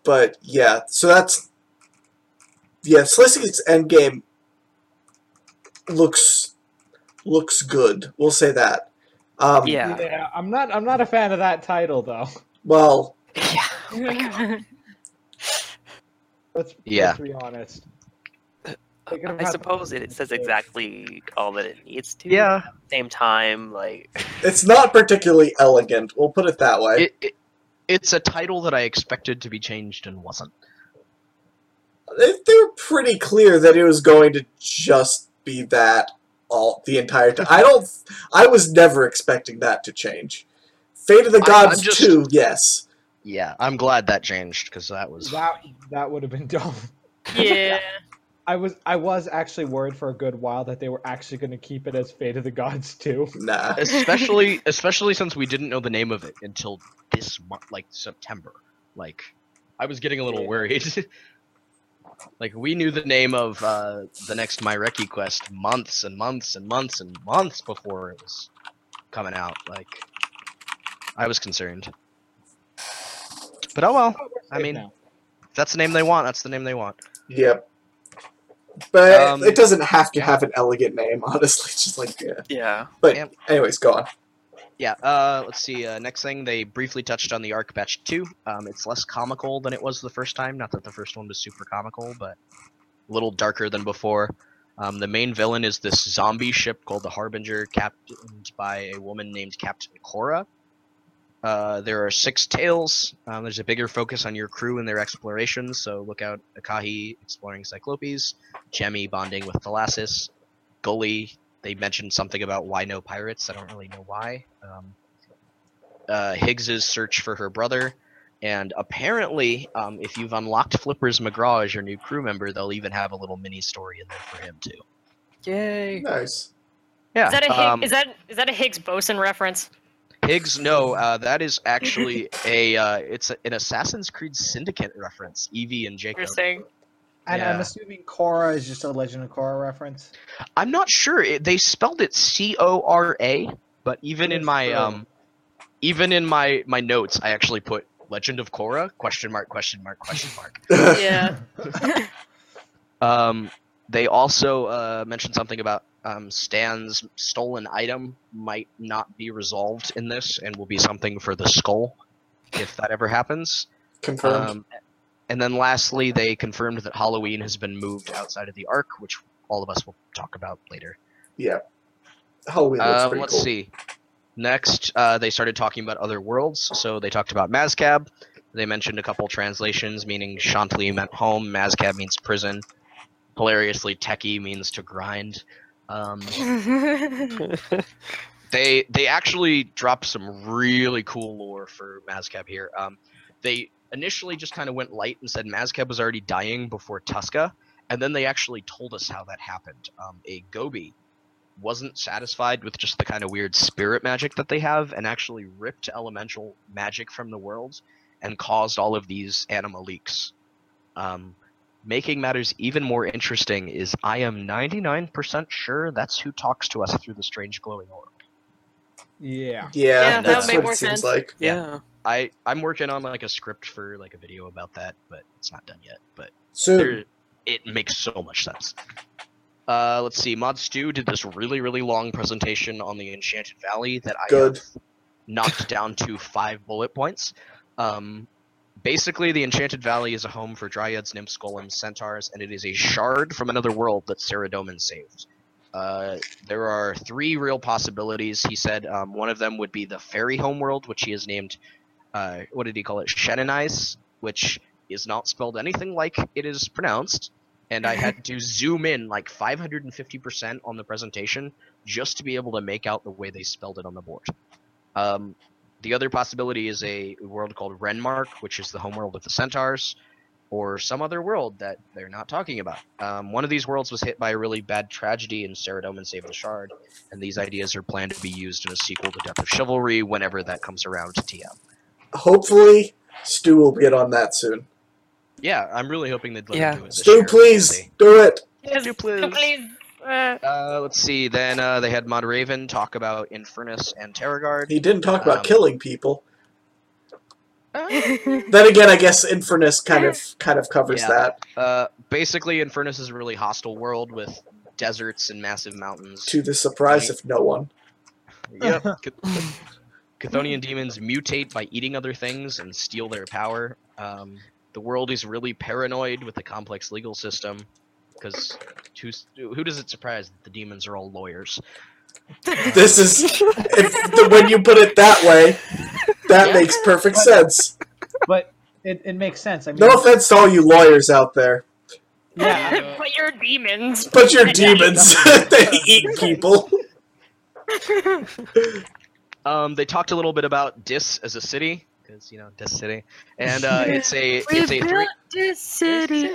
S1: but yeah, so that's yeah. Sliske's endgame looks looks good. We'll say that. Um,
S5: Yeah.
S4: Yeah, I'm not. I'm not a fan of that title though.
S1: Well,
S5: Yeah. Oh my God.
S4: Let's,
S2: Yeah.
S4: let's be honest. They could have
S5: I
S4: had-
S5: suppose it says exactly all that it needs to.
S2: Yeah,
S5: Same time, like
S1: it's not particularly elegant. We'll put it that way.
S2: it, it, it's a title that I expected to be changed and wasn't.
S1: they, they were pretty clear that it was going to just be that all the entire time. I don't. I was never expecting that to change. Fate of the Gods
S2: I'm just-
S1: two, yes.
S2: Yeah, I'm glad that changed because that was.
S4: That that would have been dumb.
S3: yeah.
S4: I was I was actually worried for a good while that they were actually going to keep it as Fate of the Gods too.
S1: Nah.
S2: especially especially since we didn't know the name of it until this month like september like i was getting a little
S4: Yeah.
S2: worried like we knew the name of uh, the next myreki quest months and months and months and months before it was coming out like i was concerned but oh well I mean- if that's the name they want that's the name they want
S1: Yep. But
S2: Um,
S1: it doesn't have to have an elegant name, honestly. It's just like yeah.
S5: yeah.
S1: But
S2: Yep.
S1: anyways, go on.
S2: Yeah, uh, let's see. Uh, next thing, they briefly touched on the Arc Batch 2. Um, it's less comical than it was the first time. Not that the first one was super comical, but a little darker than before. Um, the main villain is this zombie ship called the Harbinger, captained by a woman named Captain Cora. Uh, there are six tails. Um, there's a bigger focus on your crew and their explorations, so look out Akahi exploring Cyclopes, Jemmy bonding with Thalassus, Gully. They mentioned something about why no pirates. I don't really know why. Um, uh, Higgs's search for her brother, and apparently, um, if you've unlocked Flippers McGraw as your new crew member, they'll even have a little mini story in there for him too.
S5: Yay!
S1: Nice.
S2: Yeah.
S3: Is that a Hig-
S2: um,
S3: is that is that a Higgs boson reference?
S2: Higgs, no, uh, that is actually a uh, it's a, an Assassin's Creed Syndicate reference. Evie and Jacob.
S3: Interesting.
S4: And I'm assuming Korra is just a Legend of Korra reference.
S2: I'm not sure. It, they spelled it C O R A, but even in my
S4: sir.
S2: um, even in my my notes, I actually put Legend of Korra question mark question mark question mark.
S3: Yeah.
S2: Um, they also uh, mentioned something about um, Stan's stolen item might not be resolved in this, and will be something for the skull if that ever happens.
S1: Confirmed.
S2: Um, and then lastly, they confirmed that Halloween has been moved outside of the arc, which all of us will talk about later.
S1: yeah. Halloween looks
S2: Um,
S1: pretty
S2: let's
S1: cool.
S2: see. Next, uh, they started talking about other worlds. So they talked about Mazcab. They mentioned a couple translations, meaning Chantilly meant home, Mazcab means prison. Hilariously, Techie means to grind. Um, they they actually dropped some really cool lore for Mazcab here. Um, they initially just kind of went light and said Mazcab was already dying before Tuska, and then they actually told us how that happened. Um, a Gobi wasn't satisfied with just the kind of weird spirit magic that they have, and actually ripped elemental magic from the world and caused all of these anima leaks. Um, making matters even more interesting is I am 99% sure that's who talks to us through the strange glowing orb.
S4: Yeah.
S1: Yeah,
S3: Yeah, that
S1: that's
S3: would make
S1: what
S3: more
S1: it seems
S3: sense.
S1: like.
S5: Yeah.
S2: I I'm working on like a script for like a video about that, but it's not done yet. But
S1: Soon.
S2: there, it makes so much sense. Uh, let's see. Mod Stu did this really really long presentation on the Enchanted Valley that I
S1: Good.
S2: have knocked down to five bullet points. Um, basically, the Enchanted Valley is a home for dryads, nymphs, golems, centaurs, and it is a shard from another world that Saradomin saved. Uh, there are three real possibilities. He said um, one of them would be the fairy homeworld, which he has named. Uh, what did he call it? Shenanise, which is not spelled anything like it is pronounced. And I had to zoom in like 550% on the presentation just to be able to make out the way they spelled it on the board. Um, the other possibility is a world called Renmark, which is the homeworld of the centaurs, or some other world that they're not talking about. Um, one of these worlds was hit by a really bad tragedy in Saradomin Save the Shard, and these ideas are planned to be used in a sequel to Death of Chivalry whenever that comes around to TM.
S1: Hopefully, Stu will get on that soon.
S2: Yeah, I'm really hoping they'd let
S5: Yeah.
S2: him do it this
S1: Stu,
S2: year.
S1: Please do it.
S3: Yes,
S2: Do please.
S3: please. Uh,
S2: Uh, let's see. Then uh, they had Mod Raven talk about Infernus and Terragard.
S1: He didn't talk about
S2: Um,
S1: killing people. Then again, I guess Infernus kind of kind of covers
S2: Yeah.
S1: that.
S2: Uh, basically, Infernus is a really hostile world with deserts and massive mountains.
S1: To the surprise of no one.
S2: Yep. Chth- Chthonian demons mutate by eating other things and steal their power. Um, the world is really paranoid with the complex legal system because who does it surprise that the demons are all lawyers?
S1: This is if the, when you put it that way, that
S2: Yeah.
S1: makes perfect sense.
S4: But it, it makes sense. I mean,
S1: No offense to all you lawyers out there,
S4: yeah.
S3: but you're demons.
S1: but you're demons. they eat people.
S2: Um, they talked a little bit about Dis as a city because you know Dis City, and uh, it's a it's a three.
S3: this city.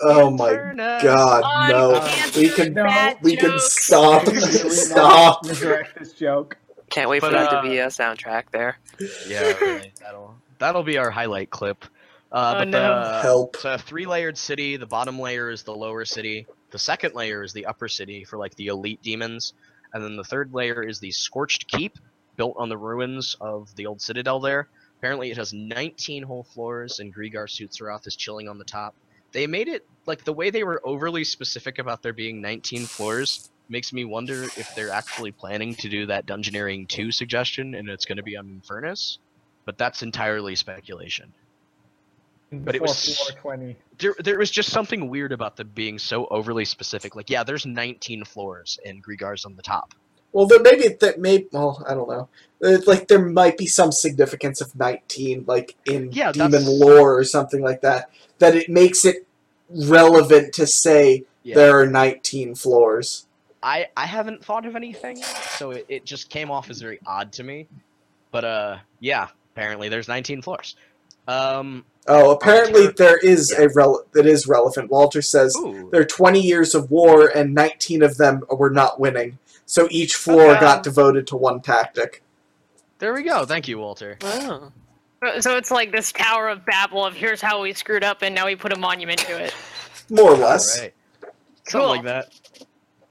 S1: Oh my God, no! We can
S3: that
S1: we can stop. Stop.
S4: Misdirect this joke.
S5: Can't wait
S2: But,
S5: for that
S2: uh,
S5: to be a soundtrack there.
S2: Yeah, really, that'll that'll be our highlight clip. Uh,
S3: Oh,
S2: but
S3: no.
S2: the,
S1: Help.
S2: It's a three-layered city. The bottom layer is the lower city. The second layer is the upper city for like the elite demons, and then the third layer is the scorched keep built on the ruins of the old citadel. There, apparently, it has 19 whole floors, and Grigar Sutzeroth is chilling on the top. They made it like the way they were overly specific about there being 19 floors makes me wonder if they're actually planning to do that Dungeoneering 2 suggestion, and it's going to be on Infernus. But that's entirely speculation. But it was-
S4: 420.
S2: there, there was just something weird about them being so overly specific. Like, yeah, there's 19 floors and Grigar's on the top.
S1: Well, there maybe that may. Well, I don't know. Uh, Like there might be some significance of nineteen, like in
S2: Yeah,
S1: demon
S2: that's-
S1: lore or something like that, that it makes it relevant to say
S2: Yeah.
S1: there are nineteen floors.
S2: I I haven't thought of anything, so it, it just came off as very odd to me. But uh, yeah, apparently there's 19 floors. Um,
S1: Oh, apparently
S2: Walter-
S1: there is
S2: yeah.
S1: a rel- that is relevant. Walter says
S2: ooh,
S1: there are twenty years of war, and nineteen of them were not winning. So each floor
S2: Okay.
S1: got devoted to one tactic.
S2: there we go. Thank you, Walter.
S5: Oh.
S3: So- So it's like this Tower of Babel of here's how we screwed up, and now we put a monument to it.
S1: More or less.
S2: Alright. Something
S3: Cool.
S2: like that.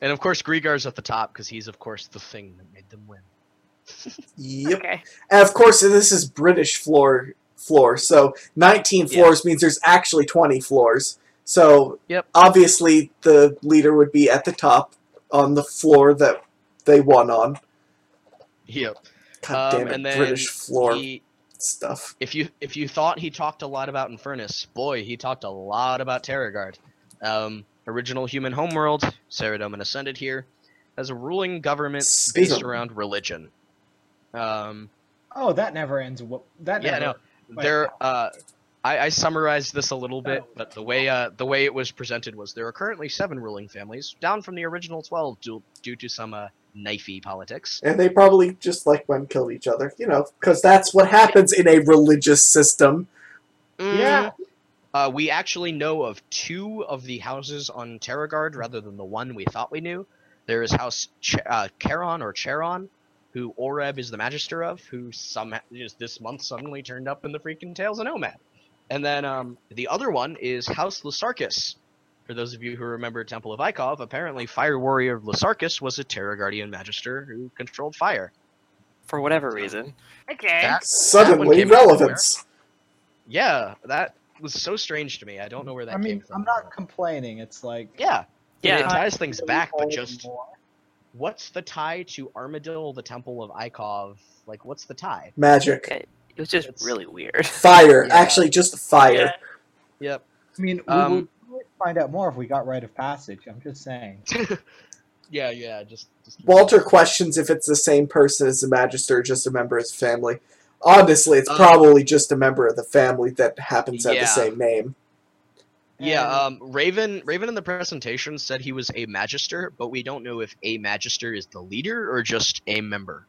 S2: And of course, Grigar's at the top because he's, of course, the thing that made them win.
S1: Yep.
S3: Okay.
S1: And of course, this is British floor floor. So 19
S2: Yeah.
S1: floors means there's actually 20 floors. So
S2: Yep.
S1: obviously the leader would be at the top on the floor that they won on.
S2: Yep.
S1: God
S2: Um,
S1: damn it,
S2: and then
S1: British floor
S2: he-
S1: stuff.
S2: if you if you thought he talked a lot about Infernus, boy, he talked a lot about Terragard. Um, original human homeworld, Saradomin ascended here, has a ruling government based
S1: Schism.
S2: around religion. Um,
S4: Oh, that never ends. wo- That
S2: yeah,
S4: never.
S2: no, there. Uh, I, I summarized this a little bit, but the way uh, the way it was presented was there are currently seven ruling families, down from the original twelve due, due to some uh, knifey politics.
S1: And they probably just like went and killed each other, you know, because that's what happens in a religious system.
S4: Yeah.
S2: Uh, we actually know of two of the houses on Terragard rather than the one we thought we knew. There is House Ch- uh, Charon or Charon, who Oreb is the Magister of, who some just this month suddenly turned up in the freaking Tales of Nomad. And then um, the other one is House Lesarkus. For those of you who remember Temple of Ikov, apparently Fire Warrior Lesarkus was a Terraguardian Magister who controlled fire.
S5: For whatever reason.
S3: Okay.
S2: That-
S1: Suddenly,
S2: came out of nowhere.
S1: relevance.
S2: Yeah, that was so strange to me. I don't know where that
S4: I mean,
S2: came from.
S4: I'm not complaining. It's like
S2: Yeah,
S5: Yeah.
S2: it ties things back, but just
S4: more.
S2: what's the tie to Armadillo, the Temple of Ikov? Like, what's the tie?
S1: Magic.
S5: Okay. It was just
S2: It's-
S5: really weird.
S1: Fire.
S2: Yeah.
S1: Actually, just fire.
S2: Yep.
S4: I mean, we
S2: Um,
S4: would find out more if we got rite of passage. I'm just saying.
S2: yeah, yeah. Just, just
S1: Walter questions if it's the same person as the Magister, just a member of his family. Honestly, it's
S2: Um,
S1: probably just a member of the family that happens to have the same name.
S2: Yeah.
S4: And-
S2: Um. Raven. Raven in the presentation said he was a Magister, but we don't know if a Magister is the leader or just a member.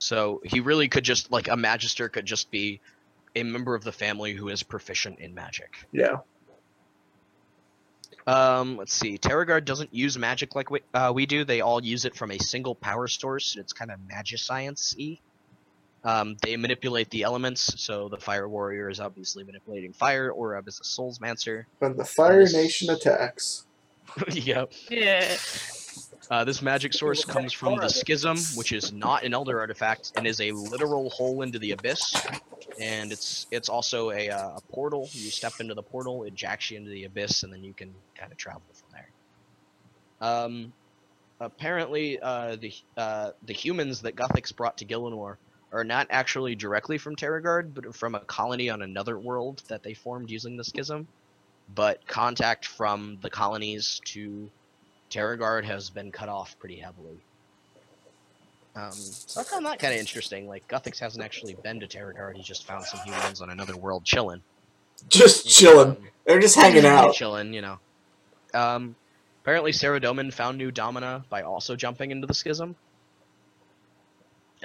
S2: So he really could just like a Magister could just be a member of the family who is proficient in magic.
S1: Yeah.
S2: Um, let's see. Terragard doesn't use magic like we, uh, we do. They all use it from a single power source. It's kind of magiscience-y. Um, they manipulate the elements, so the Fire Warrior is obviously manipulating fire. Oreb is a Souls Mancer.
S1: When the Fire
S2: Yes.
S1: Nation attacks.
S2: yep.
S3: Yeah.
S2: Uh, this magic source comes from the Schism, which is not an Elder artifact and is a literal hole into the abyss. And it's it's also a, uh, a portal. You step into the portal, it jacks you into the abyss, and then you can kind of travel from there. Um, apparently, uh, the uh, the humans that Guthix brought to Gielinor are not actually directly from Terragard, but from a colony on another world that they formed using the Schism. But contact from the colonies to Terragard has been cut off pretty heavily. Um, so I found that kind of interesting. Like, Guthix hasn't actually been to Terragard, he just found some humans on another world chilling.
S1: Just chilling. They're just hanging out.
S2: Chilling, you know. Um, apparently, Saradomin found New Domina by also jumping into the schism.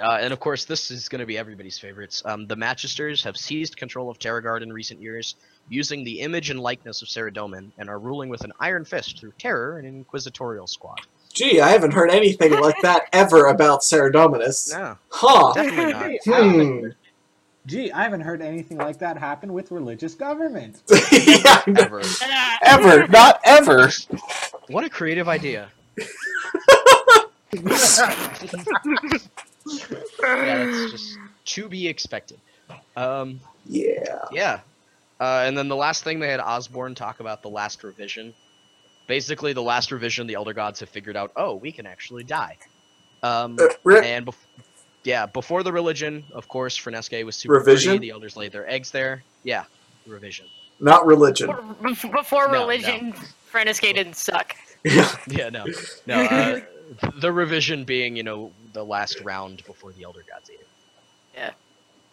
S2: Uh, and of course, this is going to be everybody's favorites. Um, the Magisters have seized control of Terragard in recent years, using the image and likeness of Saradomin, and are ruling with an iron fist through terror and inquisitorial squad.
S1: Gee, I haven't heard anything like that ever about Saradominus.
S2: No,
S1: Huh.
S2: definitely not.
S4: Hey, I haven't-
S1: Hmm.
S4: Gee, I haven't heard anything like that happen with religious government.
S1: yeah,
S2: Ever.
S1: Ever, not ever.
S2: What a creative idea. Yeah, that's just to be expected. Um,
S1: Yeah.
S2: Yeah. Uh, and then the last thing they had Osborne talk about the last revision. Basically, the last revision, the Elder Gods have figured out, oh, we can actually die. Um,
S1: Uh, re-
S2: and bef- yeah, before the religion, of course, Freneskae was super
S1: Revision?
S2: pretty. The Elders laid their eggs there. Yeah, revision.
S1: not religion.
S3: Before, before
S2: No,
S3: religion, Freneskae didn't suck.
S1: Yeah.
S2: Yeah, no, no. Uh, the revision being, you know, the last round before the Elder Gods ate it.
S5: Yeah.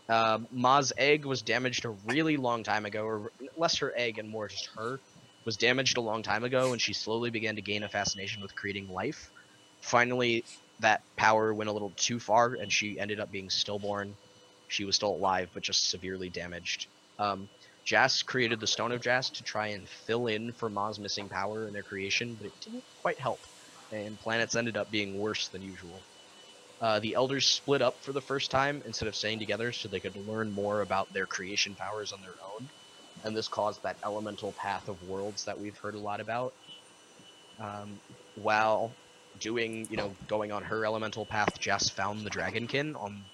S2: Um, Ma's egg was damaged a really long time ago, or less her egg and more just her, was damaged a long time ago, and she slowly began to gain a fascination with creating life. Finally, that power went a little too far, and she ended up being stillborn. She was still alive, but just severely damaged. Um, Jas created the Stone of Jas to try and fill in for Ma's missing power in their creation, but it didn't quite help, and planets ended up being worse than usual. Uh, the elders split up for the first time instead of staying together so they could learn more about their creation powers on their own. And this caused that elemental path of worlds that we've heard a lot about. Um, while doing, you know, going on her elemental path, Jas found the Dragonkin on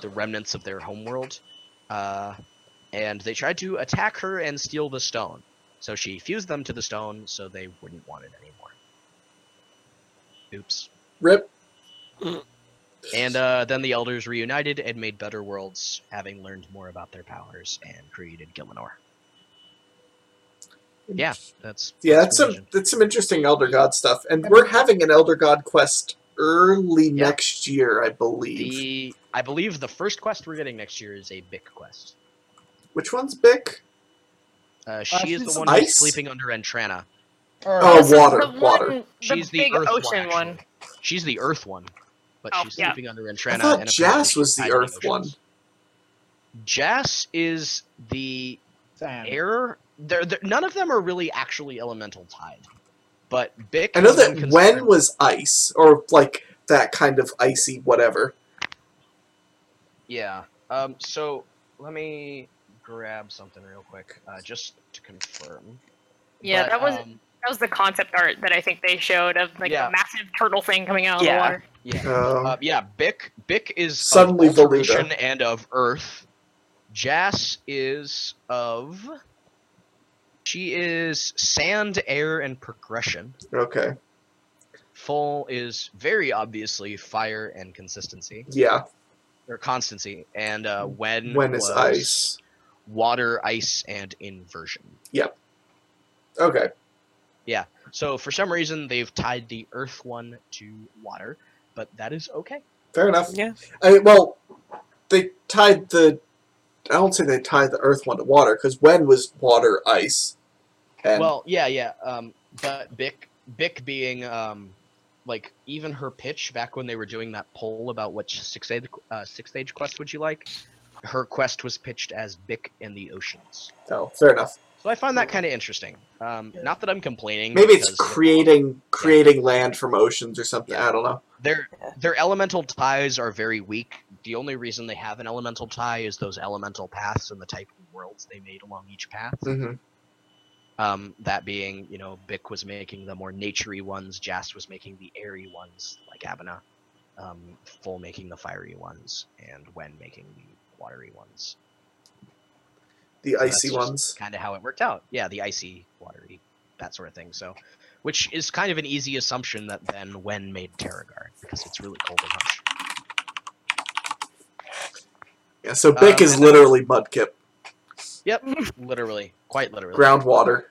S2: the remnants of their homeworld. Uh, and they tried to attack her and steal the stone. So she fused them to the stone so they wouldn't want it anymore. Oops.
S1: Rip.
S2: And uh, then the elders reunited and made better worlds, having learned more about their powers and created Gielinor. Yeah, that's
S1: Yeah, that's some
S2: Revision.
S1: that's some interesting Elder God stuff, and we're having an Elder God quest early
S2: Yeah.
S1: next year, I believe.
S2: the. I believe the first quest we're getting next year is a Bik quest.
S1: Which one's Bik?
S2: Uh, she is the one
S1: ice?
S2: who's sleeping under Entrana.
S1: Oh,
S3: This
S1: water,
S3: the one-
S1: water.
S3: the
S2: She's the,
S3: big
S2: Earth
S3: ocean
S2: one.
S3: one.
S2: She's the Earth one, but
S3: Oh,
S2: she's
S3: yeah.
S2: sleeping under Entrana.
S1: I thought
S2: and apparently
S1: Jas was the
S2: tied to
S1: Earth one.
S2: oceans. Jas is the
S4: Sam.
S2: air. They're, they're, none of them are really actually elemental tied, but Bik.
S1: I know that Wen was ice, or like that kind of icy whatever.
S2: Yeah. Um. So let me grab something real quick, uh, just to confirm.
S3: Yeah,
S2: But,
S3: that was
S2: um,
S3: that was the concept art that I think they showed of like
S2: Yeah.
S3: a massive turtle thing coming out of
S5: Yeah.
S3: the water.
S2: yeah.
S1: Um,
S2: Uh, yeah, Bik Bik is
S1: Suddenly
S2: of
S1: Voluda.
S2: and of Earth. Jas is of. She is sand, air, and progression.
S1: okay.
S2: Ful is very obviously fire and consistency
S1: Yeah.
S2: or constancy, and uh, when
S1: Wen is
S2: was
S1: ice?
S2: water, ice, and inversion. Yep.
S1: Okay.
S2: So for some reason they've tied the Earth one to water, but that is okay.
S1: Fair enough.
S5: Yeah.
S1: I, well, they tied the. I don't say they tied the Earth one to water because Wen was water ice. And
S2: Well, yeah, yeah. Um, but Bik, Bik being um, like even her pitch back when they were doing that poll about which six stage uh, six stage quest would you like, her quest was pitched as Bik in the oceans.
S1: oh, fair enough.
S2: So I find that kind of interesting. Um, not that I'm complaining.
S1: Maybe it's
S2: because
S1: creating creating land from oceans or something. I don't know.
S2: Their their elemental ties are very weak. The only reason they have an elemental tie is those elemental paths and the type of worlds they made along each path.
S1: hmm
S2: Um, that being, you know, Bik was making the more naturey ones, Jas was making the airy ones, like Abena, um, Ful making the fiery ones, and Wen making the watery ones.
S1: The icy ones.
S2: Kind of how it worked out. Yeah, the icy, watery, that sort of thing. So, which is kind of an easy assumption that then Wen made Terragard because it's really cold and harsh.
S1: Yeah. So Bik
S2: Um,
S1: is
S2: and then-
S1: literally Mudkip,
S2: Yep, literally, quite literally.
S1: groundwater.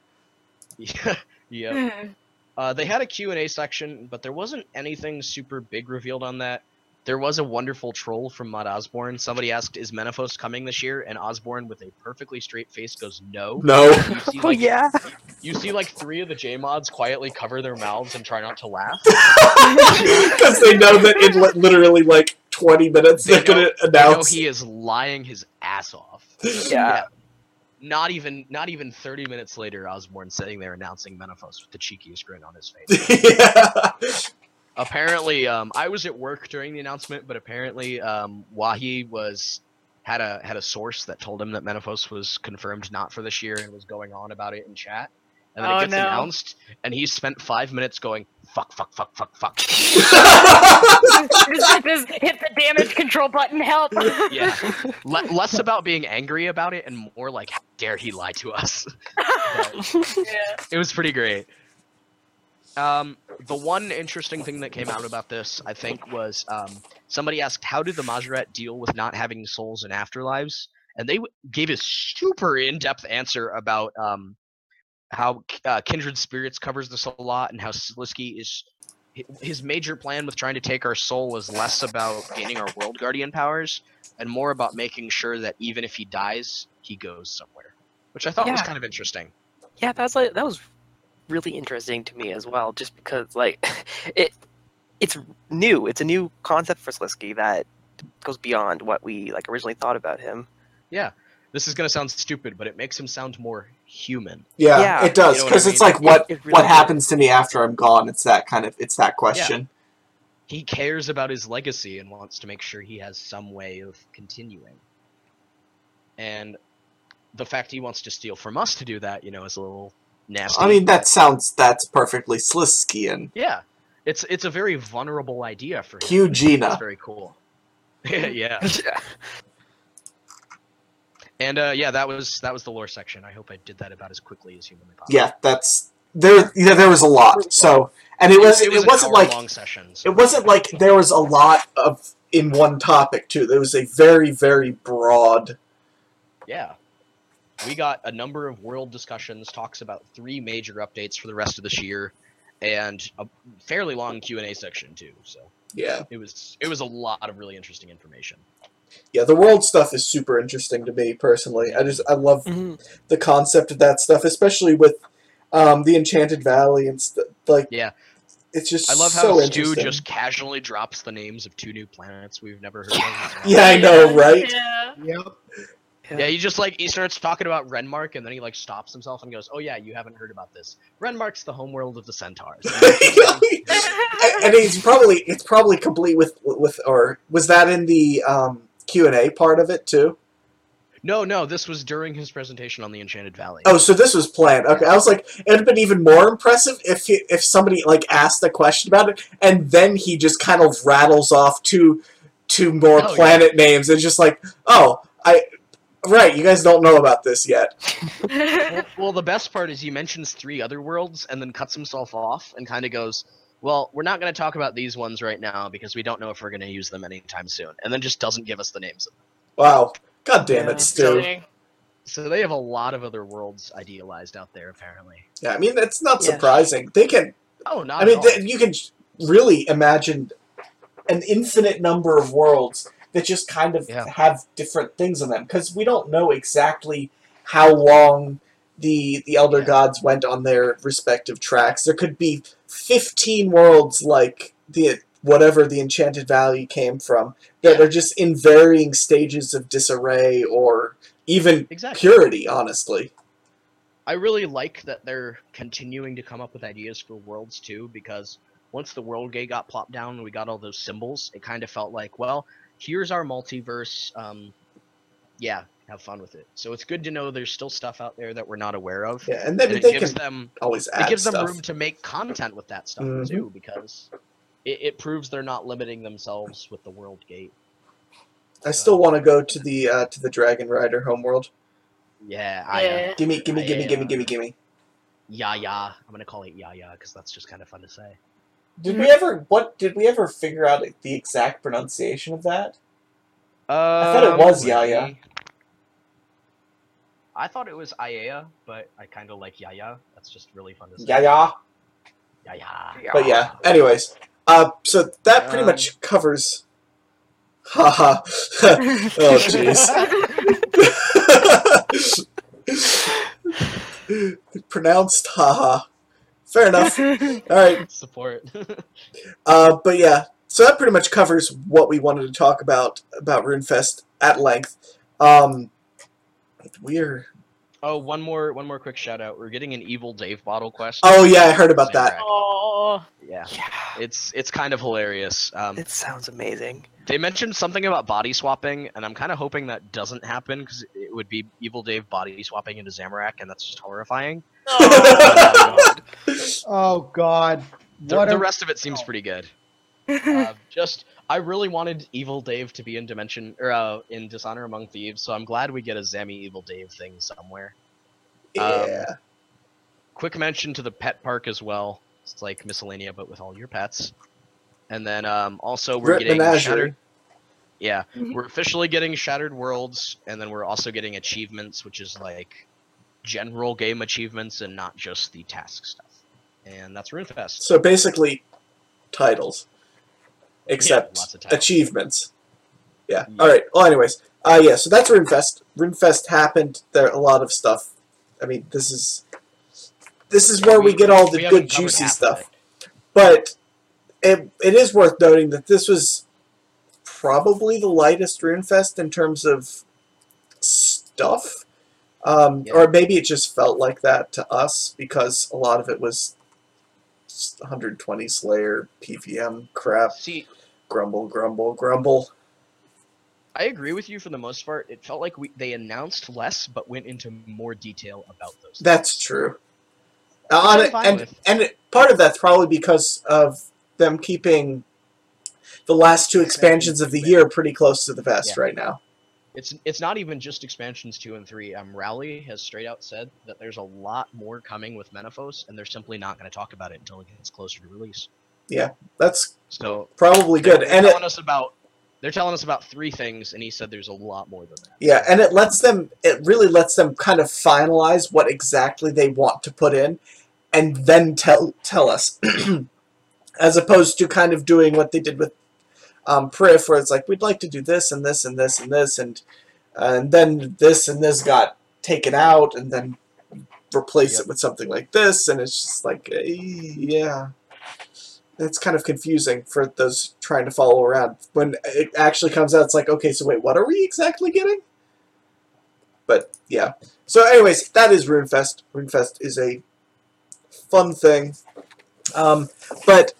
S2: Yeah, yeah. Uh, they had a Q&A section, but there wasn't anything super big revealed on that. There was a wonderful troll from Mod Osborne. Somebody asked, "Is Menaphos coming this year?" And Osborne, with a perfectly straight face, goes, "No."
S1: No.
S2: You see,
S5: Oh yeah.
S2: you see like three of the J mods quietly cover their mouths and try not to laugh.
S1: Because they know that in li- literally like 20 minutes
S2: They
S1: they're going to
S2: They know
S1: announce.
S2: he is lying his ass off.
S5: Yeah.
S2: Not even not even 30 minutes later, Osborne sitting there announcing Menaphos with the cheekiest grin on his face.
S1: yeah.
S2: Apparently um, i was at work during the announcement but apparently um, wahi was had a had a source that told him that menaphos was confirmed not for this year and was going on about it in chat and then
S3: Oh,
S2: it gets
S3: no.
S2: announced and he spent five minutes going fuck fuck fuck fuck fuck
S3: just, just hit the damage control button. Help.
S2: yeah Le- less about being angry about it and more like how dare he lie to us But
S3: yeah.
S2: it was pretty great um, the one interesting thing that came out about this, I think, was um, somebody asked, "How did the Mahjarrat deal with not having souls and afterlives?" And they w- gave a super in-depth answer about um, how uh, Kindred Spirits covers this a lot, and how Sliske is his major plan with trying to take our soul was less about gaining our world guardian powers and more about making sure that even if he dies, he goes somewhere, which I thought was kind of interesting.
S5: Yeah, that's like that was really interesting to me as well, just because like it it's new. It's a new concept for Sliske that goes beyond what we like originally thought about him. Yeah.
S2: This is gonna sound stupid, but it makes him sound more human.
S1: Yeah,
S5: Yeah.
S1: it does
S2: You know what
S1: because
S2: I
S1: it's
S2: mean?
S1: like what
S5: It really
S1: what
S5: does.
S1: happens to me after I'm gone. It's that kind of it's that question.
S2: He cares about his legacy and wants to make sure he has some way of continuing. And the fact he wants to steal from us to do that, you know, is a little nasty.
S1: I mean, that sounds that's perfectly Sliskian.
S2: yeah, it's it's a very vulnerable idea for him.
S1: Cue
S2: It's
S1: Gina.
S2: very cool. yeah. And uh, yeah, that was that was the lore section. I hope I did that about as quickly as humanly possible.
S1: Yeah, that's there. Yeah, there was a lot. So, and it was it,
S2: was
S1: wasn't like
S2: long session. so-
S1: it wasn't like there was a lot of in one topic too. There was a very very broad.
S2: Yeah. We got a number of world discussions, talks about three major updates for the rest of this year, and a fairly long Q and A section too. So
S1: Yeah,
S2: it was it was a lot of really interesting information.
S1: yeah. The world stuff is super interesting to me personally. I just I love
S5: Mhm.
S1: the concept of that stuff, especially with um, the Enchanted Valley and stuff. Like,
S2: Yeah.
S1: it's just
S2: I love how
S1: so
S2: Stu just casually drops the names of two new planets we've never heard of.
S1: Yeah, I know, right?
S3: Yeah.
S7: Yep.
S2: Yeah, he just like he starts talking about Renmark and then he like stops himself and goes, "Oh yeah, you haven't heard about this. Renmark's the homeworld of the centaurs."
S1: and it's probably it's probably complete with with or was that in the um, Q and A part of it too?
S2: no, no, this was during his presentation on the Enchanted Valley.
S1: Oh, so this was planned. Okay, I was like, it'd have been even more impressive if he, if somebody like asked a question about it and then he just kind of rattles off two two more
S2: Oh, yeah.
S1: planet names and just like, oh, I right, you guys don't know about this yet.
S2: well, well, the best part is he mentions three other worlds and then cuts himself off and kind of goes, "Well, we're not going to talk about these ones right now because we don't know if we're going to use them anytime soon," and then just doesn't give us the names of them.
S1: Wow, god damn
S5: Yeah,
S1: it, Stu.
S2: So they have a lot of other worlds idealized out there, apparently.
S1: Yeah, I mean that's not
S5: Yeah.
S1: surprising. They can
S2: Oh, not
S1: I mean,
S2: at all.
S1: th- you can really imagine an infinite number of worlds that just kind of
S2: Yeah.
S1: have different things in them because we don't know exactly how long the the elder
S2: Yeah.
S1: gods went on their respective tracks. There could be fifteen worlds like the whatever the enchanted valley came from that
S2: Yeah.
S1: are just in varying stages of disarray or even
S2: exactly.
S1: purity. Honestly,
S2: I really like that they're continuing to come up with ideas for worlds too, because once the world gate got plopped down and we got all those symbols, it kind of felt like, well, here's our multiverse. Um, yeah, have fun with it. So it's good to know there's still stuff out there that we're not aware of.
S1: yeah, and then
S2: and it
S1: they
S2: gives
S1: can
S2: them
S1: always add
S2: it gives them room to make content with that stuff
S1: Mhm.
S2: too, because it, it proves they're not limiting themselves with the world gate.
S1: I still want to go to the uh, to the Dragon Rider homeworld.
S2: Yeah, I, uh,
S3: Yeah.
S1: Gimme, gimme,
S2: I,
S1: gimme, gimme,
S2: uh,
S1: gimme, gimme.
S2: yeah, yeah. I'm gonna call it yeah, yeah, because that's just kind of fun to say.
S1: Did we ever? What did we ever figure out the exact pronunciation of that? Um, I thought it was
S2: Um,
S1: Yaya.
S2: I thought it was Ayaya, but I kind of like Yaya. That's just really fun to say.
S1: Yeah, yeah.
S2: Yaya.
S1: But yeah. Anyways, uh, so that pretty
S2: Um,
S1: much covers. Haha. oh jeez. Pronounced haha. Fair enough. All right.
S2: Support.
S1: Uh, but yeah, so that pretty much covers what we wanted to talk about about RuneFest at length. Um, we're
S2: oh, one more, one more quick shout out. We're getting an Evil Dave bottle quest.
S1: oh yeah, I heard about that.
S3: Oh,
S2: Yeah,
S5: Yeah,
S2: it's it's kind of hilarious. Um,
S5: it sounds amazing.
S2: they mentioned something about body swapping, and I'm kind of hoping that doesn't happen because it would be Evil Dave body swapping into Zamorak, and that's just horrifying.
S3: Oh.
S7: Oh God.
S2: The, the
S7: a-
S2: rest of it seems pretty good. uh, just I really wanted Evil Dave to be in Dimension or uh, in Dishonor Among Thieves, so I'm glad we get a Zemi Evil Dave thing somewhere.
S1: Yeah.
S2: Quick mention to the pet park as well. It's like Miscellania, but with all your pets. And then um, also we're
S1: Rip
S2: getting Shattered. Yeah,
S3: Mhm.
S2: we're officially getting Shattered Worlds, and then we're also getting achievements, which is like general game achievements and not just the task stuff. And that's RuneFest.
S1: So basically, titles, except
S2: of titles.
S1: achievements. Yeah.
S2: Yeah.
S1: All right. Well, anyways, uh, yeah. So that's RuneFest. RuneFest happened. There a lot of stuff. I mean, this is this is where we, get all the good juicy stuff. But it, it is worth noting that this was probably the lightest RuneFest in terms of stuff. Um,
S2: Yeah.
S1: Or maybe it just felt like that to us because a lot of it was 120 Slayer, PVM crap,
S2: See,
S1: grumble, grumble, grumble.
S2: I agree with you for the most part. It felt like we they announced less, but went into more detail about those.
S1: That's true. Uh, it, and
S2: with.
S1: and it, part of that's probably because of them keeping the last two expansions of the year pretty close to the vest
S2: Yeah.
S1: right now.
S2: It's it's not even just expansions two and three. Um, Rowley has straight out said that there's a lot more coming with Menaphos, and they're simply not going to talk about it until it gets closer to release.
S1: Yeah, that's
S2: So
S1: probably good, and it,
S2: telling us about they're telling us about three things, and he said there's a lot more than that.
S1: yeah, and it lets them. It really lets them kind of finalize what exactly they want to put in, and then tell tell us, as opposed to kind of doing what they did with um, Prif, where it's like we'd like to do this and this and this and this, and and then this and this got taken out, and then replace
S2: Yep.
S1: it with something like this, and it's just like, eh, yeah. It's kind of confusing for those trying to follow around. When it actually comes out, it's like, okay, so wait, what are we exactly getting? But yeah. So, anyways, that is RuneFest. RuneFest is a fun thing. Um, but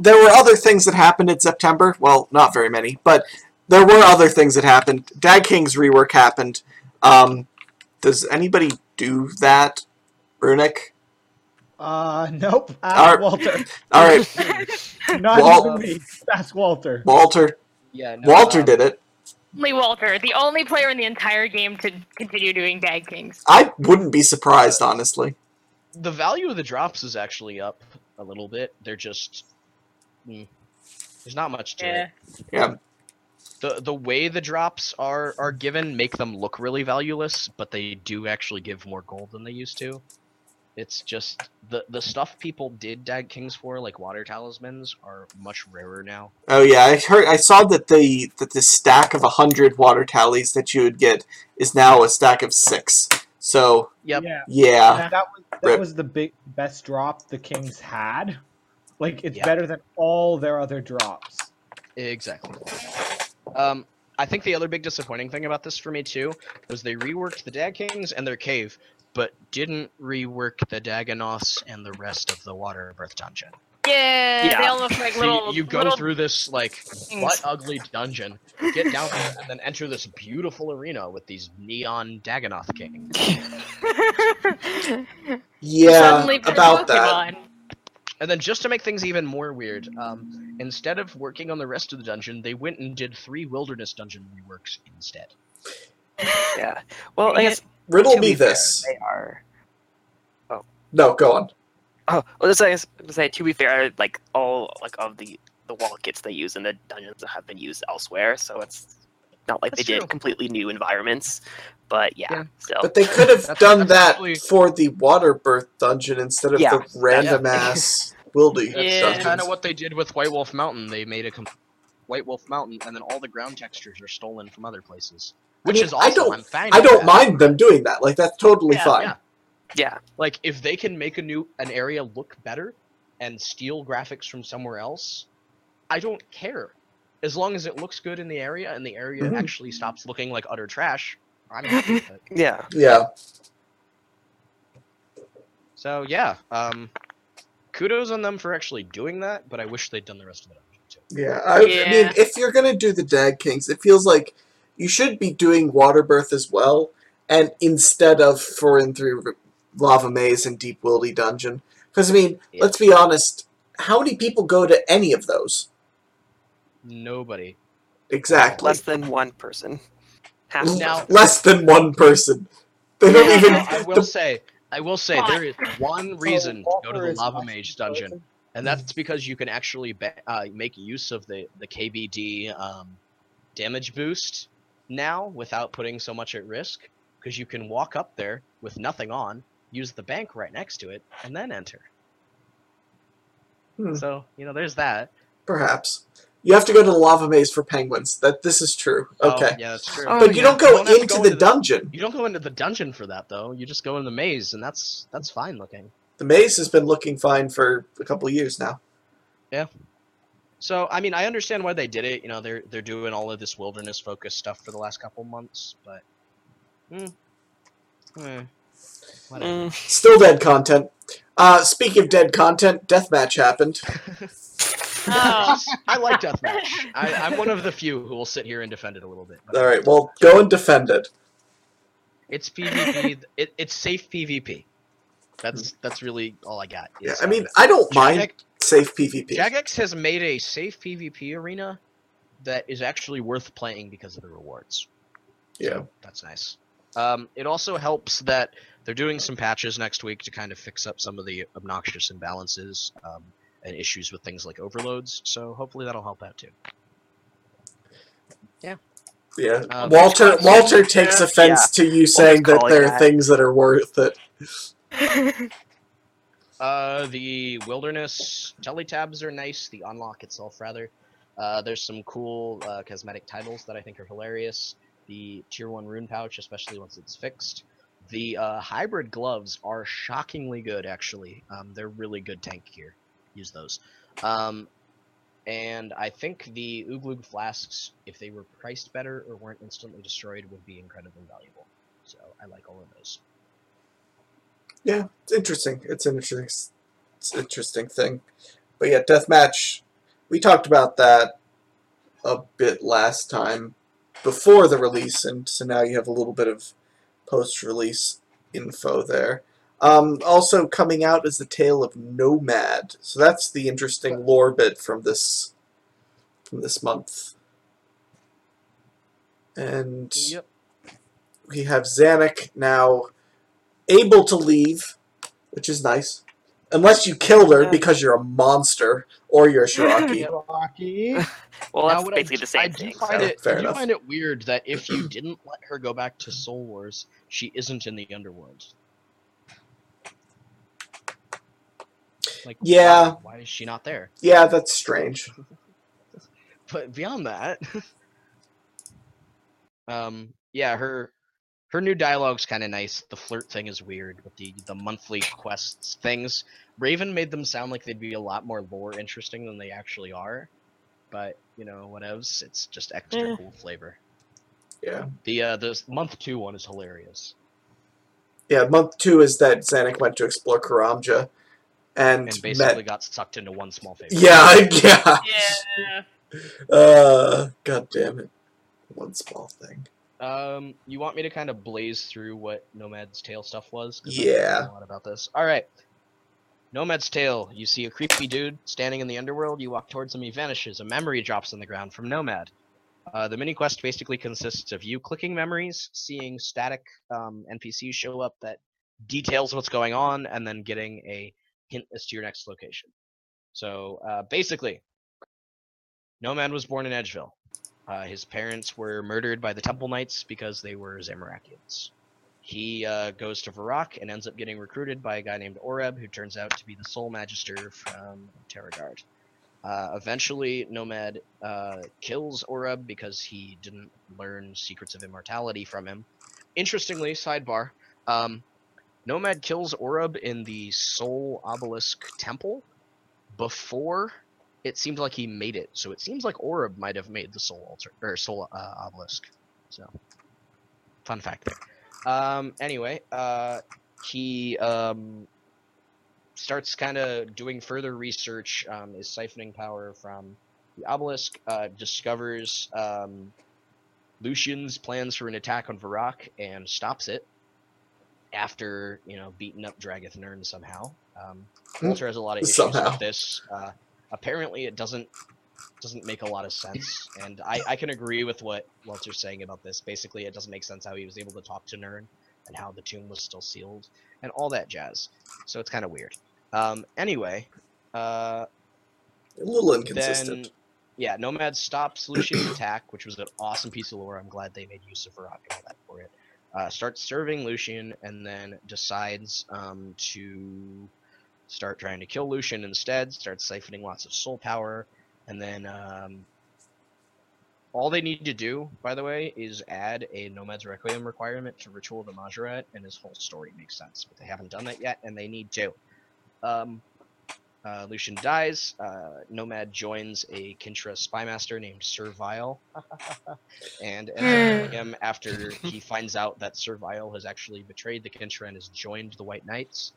S1: there were other things that happened in September. Well, not very many, but there were other things that happened. Dag King's rework happened. Um, does anybody do that, Runic?
S7: Uh, nope. Ask
S1: Alright.
S7: Walter.
S1: All right,
S7: Not
S1: Wal-
S7: even me. Ask Walter.
S1: Walter.
S2: Yeah, no,
S1: Walter
S2: um,
S1: did it.
S3: Only Walter, the only player in the entire game to continue doing Dag Kings.
S1: I wouldn't be surprised, honestly.
S2: The value of the drops is actually up a little bit. They're just mm, there's not much to
S3: Yeah.
S2: it.
S1: Yeah.
S2: The the way the drops are are given make them look really valueless, but they do actually give more gold than they used to. It's just the the stuff people did Dag Kings for, like water talismans, are much rarer now.
S1: Oh yeah, I heard. I saw that the that the stack of hundred water tallies that you would get is now a stack of six. So
S2: Yep.
S7: Yeah.
S1: yeah,
S7: That was that
S1: Rip.
S7: was the big best drop the Kings had. Like it's
S2: Yeah.
S7: better than all their other drops.
S2: Exactly. Um, I think the other big disappointing thing about this for me too was they reworked the Dag Kings and their cave, but didn't rework the Dagannoths and the rest of the Waterbirth dungeon.
S3: Yeah,
S5: Yeah.
S3: they all look like
S2: So
S3: little.
S2: you, you go
S3: little
S2: through this like
S3: things.
S2: butt ugly dungeon, get down there, and then enter this beautiful arena with these neon Dagannoth kings.
S1: yeah,
S3: Suddenly for
S1: about that.
S3: Pokemon.
S2: And then just to make things even more weird, um, instead of working on the rest of the dungeon, they went and did three wilderness dungeon reworks instead.
S5: Yeah. Well, I guess
S1: Riddle
S5: to
S1: me
S5: be fair,
S1: this.
S5: they are. Oh.
S1: No, go on.
S5: Oh, well, just I guess to say to be fair, like all like of the the wall kits they use in the dungeons have been used elsewhere, so it's not like
S2: That's
S5: they
S2: true.
S5: did completely new environments. But yeah,
S2: Yeah.
S5: still.
S1: But they could have done that
S2: actually-
S1: for the water birth dungeon instead of
S5: Yeah.
S1: the random ass wildy
S2: That's,
S3: Yeah.
S2: kind of what they did with White Wolf Mountain. They made a com- White Wolf Mountain, and then all the ground textures are stolen from other places, which
S1: mean,
S2: is
S1: I don't-
S2: I'm fine.
S1: I don't
S2: that.
S1: mind them doing that. Like that's totally
S3: Yeah,
S1: fine.
S2: yeah.
S5: yeah,
S2: Like if they can make a new an area look better and steal graphics from somewhere else, I don't care. As long as it looks good in the area and the area
S1: Mhm.
S2: actually stops looking like utter trash, I'm happy with it.
S5: yeah.
S1: Yeah.
S2: So yeah, um, kudos on them for actually doing that, but I wish they'd done the rest of it too.
S1: Yeah, I, I mean, if you're gonna do the Dag Kings, it feels like you should be doing Waterbirth as well, and instead of four and three Lava Maze and Deep Wildy Dungeon, because I mean,
S2: Yeah.
S1: let's be honest, how many people go to any of those?
S2: Nobody.
S1: Exactly,
S5: Less than one person. Half
S2: Now-
S1: less than one person. They don't
S3: Yeah,
S1: even.
S2: Now, I will
S1: the-
S2: say, I will say, there is one reason to go to the Lava
S7: Maze
S2: dungeon.
S7: person.
S2: and that's because you can actually ba- uh, make use of the the KBD um, damage boost now without putting so much at risk. Because you can walk up there with nothing on, use the bank right next to it, and then enter.
S1: Hmm.
S2: So you know, there's that.
S1: Perhaps. You have to go to the lava maze for penguins. That this is true. Okay.
S2: Oh, yeah, that's true.
S5: Oh,
S1: but you
S5: yeah.
S1: don't go
S2: You don't
S1: into
S2: go
S1: the
S2: into the-
S1: dungeon.
S2: You don't go into the dungeon for that though. You just go in the maze, and that's that's fine looking.
S1: The maze has been looking fine for a couple of years now. Yeah.
S2: So I mean, I understand why they did it. You know, they're they're doing all of this wilderness focused stuff for the last couple months, but. Hmm. Eh, whatever.
S5: Mm,
S1: Still dead content. Uh, speaking of dead content, deathmatch happened.
S3: Oh.
S2: I like deathmatch. I, I'm one of the few who will sit here and defend it a little bit.
S1: All right, well, go and defend it.
S2: It's PvP. It, it's safe PvP. That's that's really all I got.
S1: Yeah, I mean, I don't mind
S2: Jagex,
S1: safe PvP.
S2: Jagex has made a safe PvP arena that is actually worth playing because of the rewards. So
S1: Yeah.
S2: that's nice. Um, it also helps that they're doing some patches next week to kind of fix up some of the obnoxious imbalances um, and issues with things like overloads. So hopefully that'll help out too.
S1: Yeah,
S2: Uh,
S1: Walter.
S2: but-
S1: Walter takes
S5: Yeah.
S1: offense to you saying that
S5: calling
S1: there are things that are worth it.
S2: Uh, the wilderness teletabs are nice. The unlock itself, rather. Uh, there's some cool uh, cosmetic titles that I think are hilarious. The tier one rune pouch, especially once it's fixed. The uh, hybrid gloves are shockingly good, actually. Um, they're really good tank gear. Use those. Um, and I think the Ooglug flasks, if they were priced better or weren't instantly destroyed, would be incredibly valuable. So I like all of those.
S1: Yeah, it's interesting. It's an interesting, it's an interesting thing. But yeah, deathmatch. We talked about that a bit last time before the release, and so now you have a little bit of post-release info there. Um, also coming out is the tale of Nomad. So that's the interesting lore bit from this from this month. And
S2: Yep.
S1: we have Zanik now able to leave, which is nice. Unless you killed her because you're a monster or you're a Shiraki.
S7: Rocky.
S5: well, that's
S2: what
S5: basically
S2: I,
S5: the same
S2: I do
S5: thing.
S2: Find
S5: so-
S2: it,
S1: Fair
S2: I do
S1: enough.
S2: find it weird that if you didn't let her go back to Soul Wars, she isn't in the underworld. Like,
S1: Yeah.
S2: why, why is she not there?
S1: yeah, that's strange.
S2: But beyond that, um, yeah, her her new dialogue's kind of nice. The flirt thing is weird, but the the monthly quests things, Raven made them sound like they'd be a lot more lore interesting than they actually are. But you know, whatevs. It's just extra
S5: Eh.
S2: cool flavor.
S1: Yeah.
S2: The uh the month two one is hilarious
S1: Yeah, month two is that Zanik went to explore Karamja and,
S2: and basically
S1: met.
S2: got sucked into one small thing.
S1: Yeah, yeah.
S3: yeah.
S1: Uh, god damn it. One small thing.
S2: Um, you want me to kind of blaze through what Nomad's Tale stuff was?
S1: Yeah.
S2: a lot about this. All right. Nomad's Tale. You see a creepy dude standing in the underworld. You walk towards him. He vanishes. A memory drops on the ground from Nomad. Uh, the mini quest basically consists of you clicking memories, seeing static um, NPCs show up that details what's going on, and then getting a hint as to your next location. So uh, basically, Nomad was born in Edgeville. Uh, his parents were murdered by the Temple Knights because they were Zamorakians. He uh, goes to Varrock and ends up getting recruited by a guy named Oreb, who turns out to be the Soul Magister from Terragard. Uh, eventually, Nomad uh, kills Oreb because he didn't learn secrets of immortality from him. Interestingly, sidebar, um, Nomad kills Orub in the Soul Obelisk Temple before it seemed like he made it. So it seems like Orub might have made the Soul Altar or Soul uh, Obelisk. So, fun fact. Um, anyway, uh, he um, starts kind of doing further research. Um, is siphoning power from the obelisk. Uh, discovers um, Lucian's plans for an attack on Varrock and stops it after you know beating up Dragith Nurn somehow. Um,
S1: Hmm.
S2: Walter has a lot of issues
S1: Somehow.
S2: with this. Uh, apparently, it doesn't doesn't make a lot of sense, and I, I can agree with what Walter's saying about this. Basically, it doesn't make sense how he was able to talk to Nern and how the tomb was still sealed and all that jazz. So it's kind of weird. Um, anyway, uh,
S1: A little inconsistent.
S2: then yeah, Nomad stops Lucian's attack, which was an awesome piece of lore. I'm glad they made use of Varrock and all that for it. Uh, starts serving Lucian and then decides um, to start trying to kill Lucian instead, start siphoning lots of soul power, and then um, all they need to do, by the way, is add a Nomad's Requiem requirement to Ritual of the Mahjarrat, and his whole story makes sense. But they haven't done that yet, and they need to. Um, uh, Lucian dies. Uh, Nomad joins a Kinshra spymaster named Servile, and ends up killing him after he finds out that Servile has actually betrayed the Kinshra and has joined the White Knights.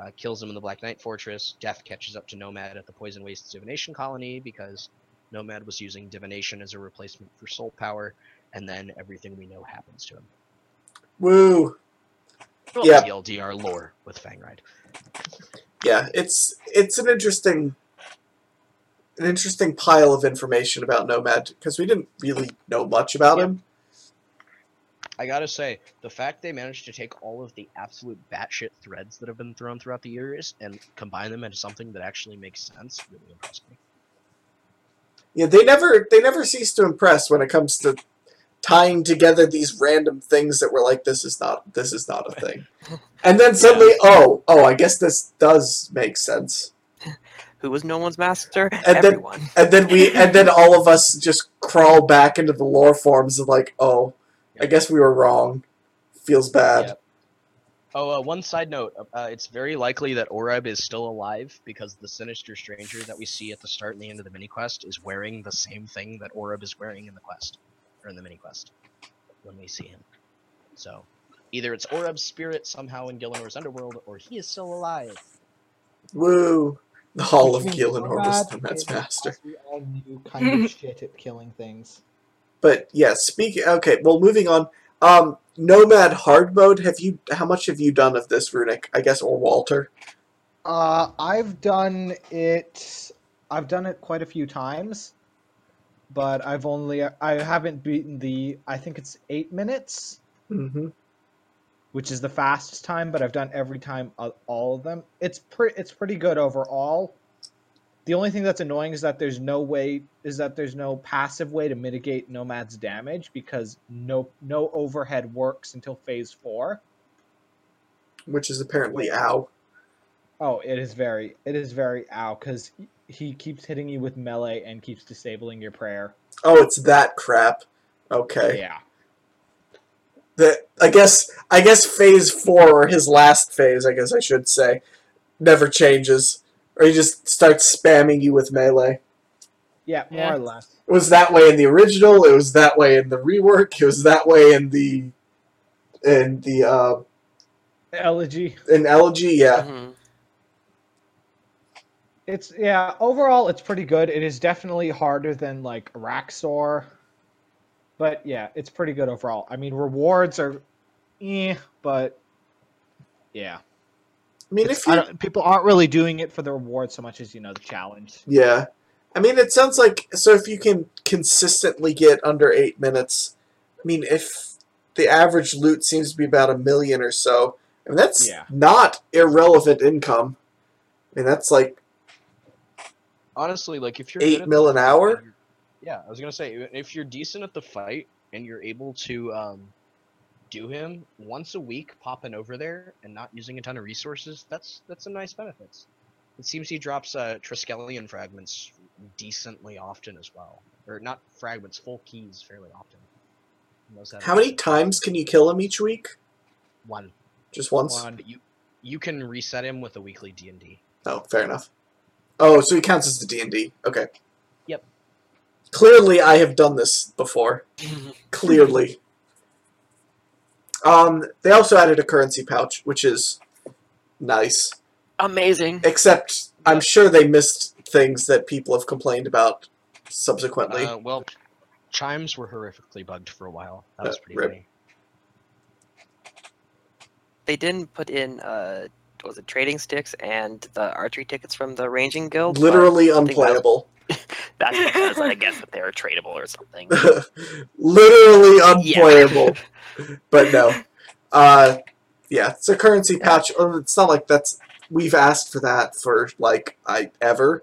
S2: Uh, kills him in the Black Knight Fortress. Death catches up to Nomad at the Poison Waste Divination Colony because Nomad was using divination as a replacement for soul power, and then everything we know happens to him.
S1: Woo.
S3: Cool.
S1: Yeah.
S2: TLDR lore with Fangride.
S1: Yeah, it's it's an interesting an interesting pile of information about Nomad because we didn't really know much about
S2: Yeah.
S1: him.
S2: I gotta say, the fact they managed to take all of the absolute batshit threads that have been thrown throughout the years and combine them into something that actually makes sense really impressed me.
S1: Yeah, they never they never cease to impress when it comes to tying together these random things that were like this is not this is not a thing. And then suddenly, oh, oh, I guess this does make sense.
S5: Who was no one's master?
S1: then-
S5: Everyone.
S1: And then we and then all of us just crawl back into the lore forms of like, oh, I guess we were wrong. Feels bad.
S2: Yep. Oh, uh, one side note: uh, it's very likely that Oreb is still alive because the sinister stranger that we see at the start and the end of the mini quest is wearing the same thing that Oreb is wearing in the quest or in the mini quest when we see him. So, either it's Oreb's spirit somehow in Gielinor's underworld, or he is still alive.
S1: Woo. The Hall of
S4: Which means
S1: Gielinor was
S4: Nomad
S1: Nomad's
S4: is,
S1: master.
S4: as We all knew kind of shit at killing things.
S1: But yeah, speaking. Okay, well, moving on. Um, Nomad hard mode. Have you? How much have you done of this, Runic? I guess, or Walter?
S4: Uh, I've done it. I've done it quite a few times, but I've only I haven't beaten the. I think it's eight minutes,
S1: Mm-hmm.
S4: which is the fastest time. But I've done every time all of them. It's pretty. It's pretty good overall. The only thing that's annoying is that there's no way is that there's no passive way to mitigate Nomad's damage because no no overhead works until phase four.
S1: Which is apparently ow.
S4: Oh, it is very, it is very ow because he keeps hitting you with melee and keeps disabling your prayer.
S1: Oh, it's that crap. Okay.
S4: Yeah,
S1: The I guess I guess phase four or his last phase, I guess I should say, never changes. Or he just starts spamming you with melee.
S4: yeah, more
S3: Yeah.
S4: or less.
S1: It was that way in the original, it was that way in the rework, it was that way in the in the uh
S4: Elegy.
S1: in Elegy, yeah.
S5: Mhm.
S4: It's yeah. Overall, it's pretty good. It is definitely harder than like Araxxor, but yeah, it's pretty good overall. I mean, rewards are, eh, but yeah.
S1: I mean
S4: It's-
S1: if you
S4: people aren't really doing it for the reward so much as you know the challenge.
S1: Yeah. I mean, it sounds like so if you can consistently get under eight minutes, I mean, if the average loot seems to be about a million or so, I mean, that's
S4: Yeah.
S1: not irrelevant income. I mean, that's like
S2: Honestly, like if you're
S1: Eight mil an hour?
S2: Yeah, I was gonna say if you're decent at the fight and you're able to um, do him once a week, popping over there and not using a ton of resources, that's that's some nice benefits. It seems he drops uh, Triskelion fragments decently often as well, or not fragments, full keys fairly often. He knows to
S1: how many times can you kill him each week?
S2: One.
S1: Just once?
S2: One. You you can reset him with a weekly D and D.
S1: Oh, fair enough. Oh, so he counts as the D and D. Okay.
S2: Yep.
S1: Clearly, I have done this before. Clearly. Um, they also added a currency pouch, which is nice.
S5: Amazing.
S1: Except, I'm sure they missed things that people have complained about subsequently.
S2: Uh, well, chimes were horrifically bugged for a while. That was
S1: Uh,
S2: pretty
S1: rip.
S2: funny.
S5: They didn't put in uh was it trading sticks and the archery tickets from the ranging guild?
S1: Literally
S5: think that-
S1: unplayable.
S5: That's because I guess that they were tradable or something.
S1: Literally
S5: Yeah.
S1: unplayable. but no. Uh, yeah, it's a currency patch. or It's not like that's we've asked for that for like I ever.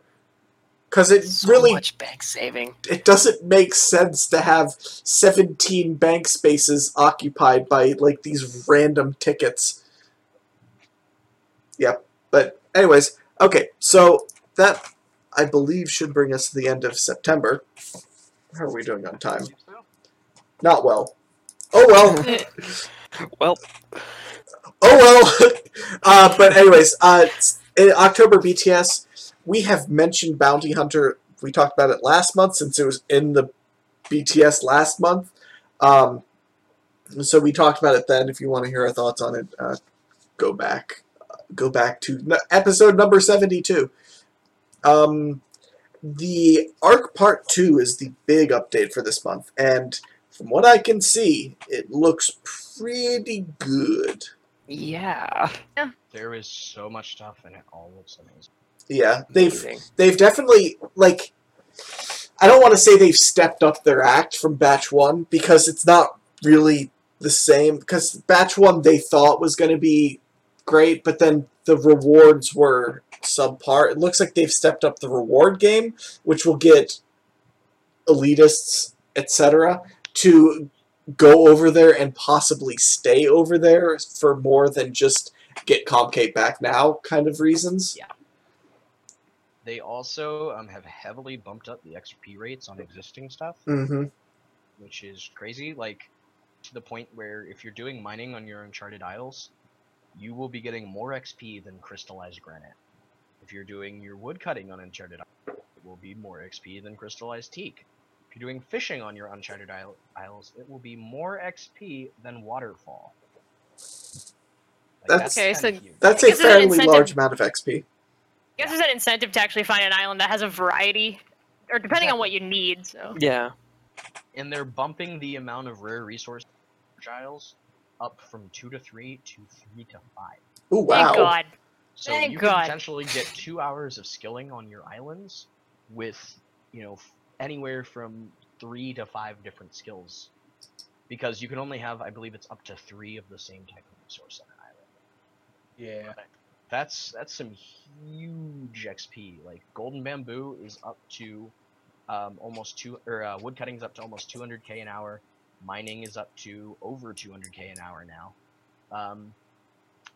S1: Because it
S5: so
S1: really
S5: much bank saving.
S1: it doesn't make sense to have 17 bank spaces occupied by like these random tickets. Yep. But anyways, Okay, so that I believe should bring us to the end of September. How are we doing on time? Not well. Oh well.
S5: Well,
S1: oh well. uh, but anyways, uh, in October BTS, we have mentioned Bounty Hunter. We talked about it last month since it was in the BTS last month. Um, so we talked about it then. If you want to hear our thoughts on it, uh, go back. Go back to episode number seventy-two. Um, the Arc Part Two is the big update for this month, and from what I can see, it looks pretty good.
S5: yeah.
S2: There is so much stuff and it all looks amazing.
S1: Yeah, they've
S5: Amazing.
S1: they've definitely like I don't want to say they've stepped up their act from batch 1 because it's not really the same because batch 1 they thought was going to be great but then the rewards were subpar. It looks like they've stepped up the reward game which will get elitists etc to go over there and possibly stay over there for more than just get Comcate back now kind of reasons.
S2: Yeah. They also um, have heavily bumped up the XP rates on existing stuff,
S1: Mm-hmm.
S2: which is crazy. Like to the point where if you're doing mining on your Uncharted Isles, you will be getting more XP than crystallized granite. If you're doing your wood cutting on Uncharted Isles, it will be more XP than crystallized teak. If you're doing fishing on your Uncharted Isle- Isles, it will be more XP than waterfall. Like,
S1: That's-
S3: Okay, so-
S2: huge.
S1: That's
S3: I
S1: a
S3: guess it's an
S1: fairly large amount of XP.
S3: I guess there's an incentive to actually find an island that has a variety, or depending on what you need. So
S5: Yeah.
S2: and they're bumping the amount of rare resource isles up from two to three to three to five.
S1: Ooh,
S3: thank
S1: wow.
S3: God.
S2: So
S3: Thank
S2: you
S3: God.
S2: can potentially get two hours of skilling on your islands with, you know, f- anywhere from three to five different skills, because you can only have, I believe, it's up to three of the same type of resource on an island.
S4: Yeah.
S2: That's that's some huge XP. Like golden bamboo is up to um, almost two, or uh, wood cutting is up to almost 200k an hour. Mining is up to over 200k an hour now. Um,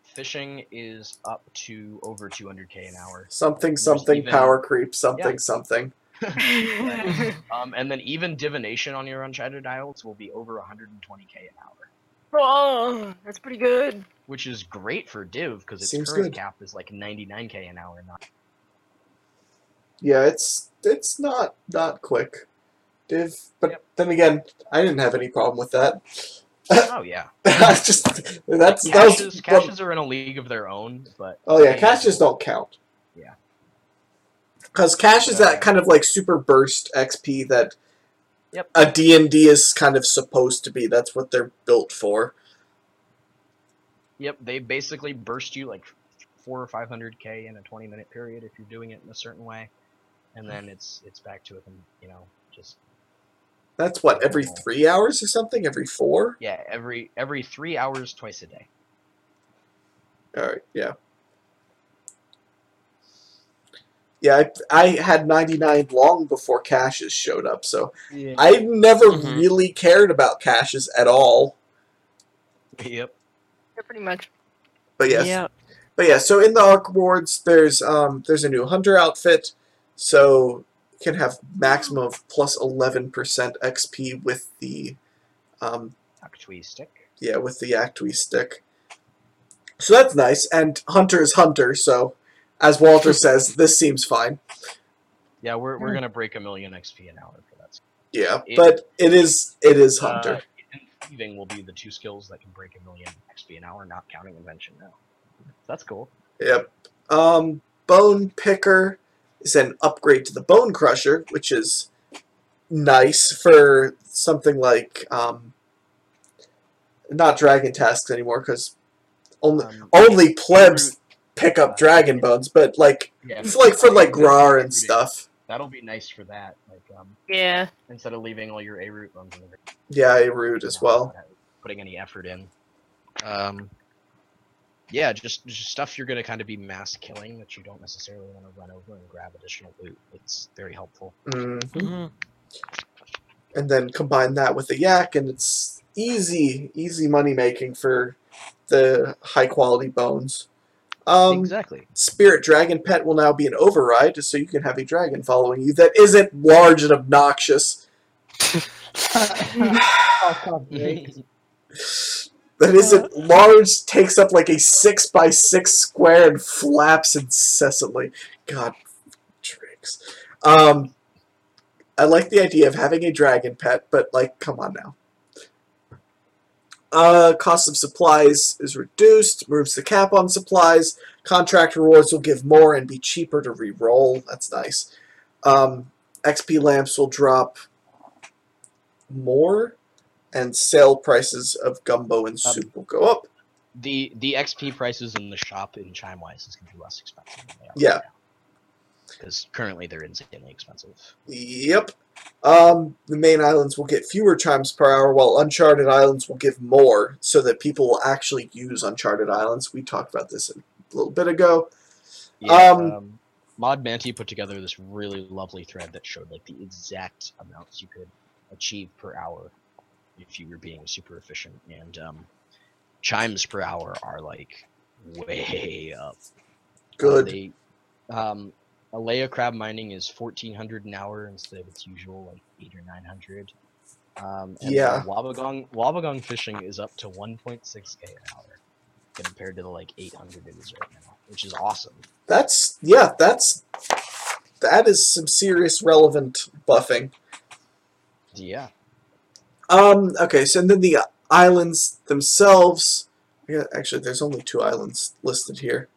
S2: fishing is up to over 200k an hour.
S1: Something, something,
S2: even-
S1: power creep, something,
S2: Yeah.
S1: something.
S2: Um, and then even divination on your uncharted isles will be over 120k an hour,
S3: oh, that's pretty good.
S2: which is great for div because its
S1: Seems
S2: current
S1: good.
S2: cap is like 99k an hour. Not
S1: Yeah, it's it's not not quick. But
S2: Yep.
S1: then again, I didn't have any problem with that.
S2: oh yeah.
S1: I just that's that was
S2: Caches, caches are in a league of their own, but
S1: Oh yeah, caches don't count.
S2: Yeah.
S1: Because cash is
S2: Uh,
S1: that kind of like super burst XP that
S2: Yep.
S1: a D&D is kind of supposed to be. That's what they're built for.
S2: Yep, they basically burst you like four or five hundred k in a twenty minute period if you're doing it in a certain way, and then it's it's back to it, and you know, just
S1: That's what every three hours or something. Every four.
S2: yeah, every every three hours, twice a day.
S1: All right. Yeah. Yeah, I, I had 99 long before caches showed up, so
S4: Yeah.
S1: I never
S5: Mhm.
S1: really cared about caches at all.
S2: Yep.
S3: Yeah, pretty much.
S1: But yes,
S5: Yeah.
S1: But yeah, so in the Arc Wards, there's um there's a new Hunter outfit, so you can have maximum of plus 11% XP with the um
S2: Actually, stick.
S1: yeah with the Actui stick. So that's nice, and Hunter is Hunter, so as Walter says, this seems fine.
S2: Yeah, we're
S1: Hmm.
S2: we're gonna break a million XP an hour for that.
S1: Yeah,
S2: It-
S1: but it is it is Hunter.
S2: Uh, thieving will be the two skills that can break a million XP an hour, not counting invention now. That's cool.
S1: Yep. Um, Bone Picker is an upgrade to the Bone Crusher, which is nice for something like um, not Dragon Tasks anymore, because only
S2: Um,
S1: only plebs pick up Dragon Bones, but like
S2: yeah,
S1: it's like for like Grar and stuff.
S2: That'll be nice for that. Like um,
S3: Yeah.
S2: instead of leaving all your Airut bones in the
S1: Yeah, airut as well.
S2: putting any effort in. Um, yeah, just, just stuff you're gonna kind of be mass killing that you don't necessarily want to run over and grab additional loot. It's very helpful.
S1: Mm.
S5: Mhm.
S1: And then combine that with the Yak, and it's easy, easy money making for the high quality bones. Um,
S2: exactly.
S1: Spirit Dragon Pet will now be an override, so you can have a dragon following you that isn't large and obnoxious.
S4: Fuck off, Drake.
S1: That isn't large, takes up like a six by six square and flaps incessantly. God, tricks. Um, I like the idea of having a dragon pet, but like, come on now. Uh, cost of supplies is reduced, moves the cap on supplies. Contract rewards will give more and be cheaper to re-roll. That's nice. Um, XP lamps will drop more, and sale prices of gumbo and
S2: Um,
S1: soup will go up.
S2: The the XP prices in the shop in Chimewise is gonna be less expensive than they are.
S1: Yeah.
S2: Because currently they're insanely expensive.
S1: Yep. Um, the main islands will get fewer chimes per hour, while Uncharted Islands will give more, so that people will actually use Uncharted Islands. We talked about this a little bit ago.
S2: Yeah,
S1: Um,
S2: um, Mod Manti put together this really lovely thread that showed like the exact amounts you could achieve per hour if you were being super efficient, and um, chimes per hour are like way up. Uh,
S1: Good.
S2: they, um, Alea crab mining is fourteen hundred an hour instead of its usual like eight or nine hundred. Um,
S1: Yeah.
S2: Wobbegong Wobbegong fishing is up to one point six k an hour compared to the like eight hundred it is right now, which is awesome.
S1: That's yeah. That's that is some serious relevant buffing.
S2: Yeah.
S1: Um. Okay. So then the islands themselves. Yeah. Actually, there's only two islands listed here.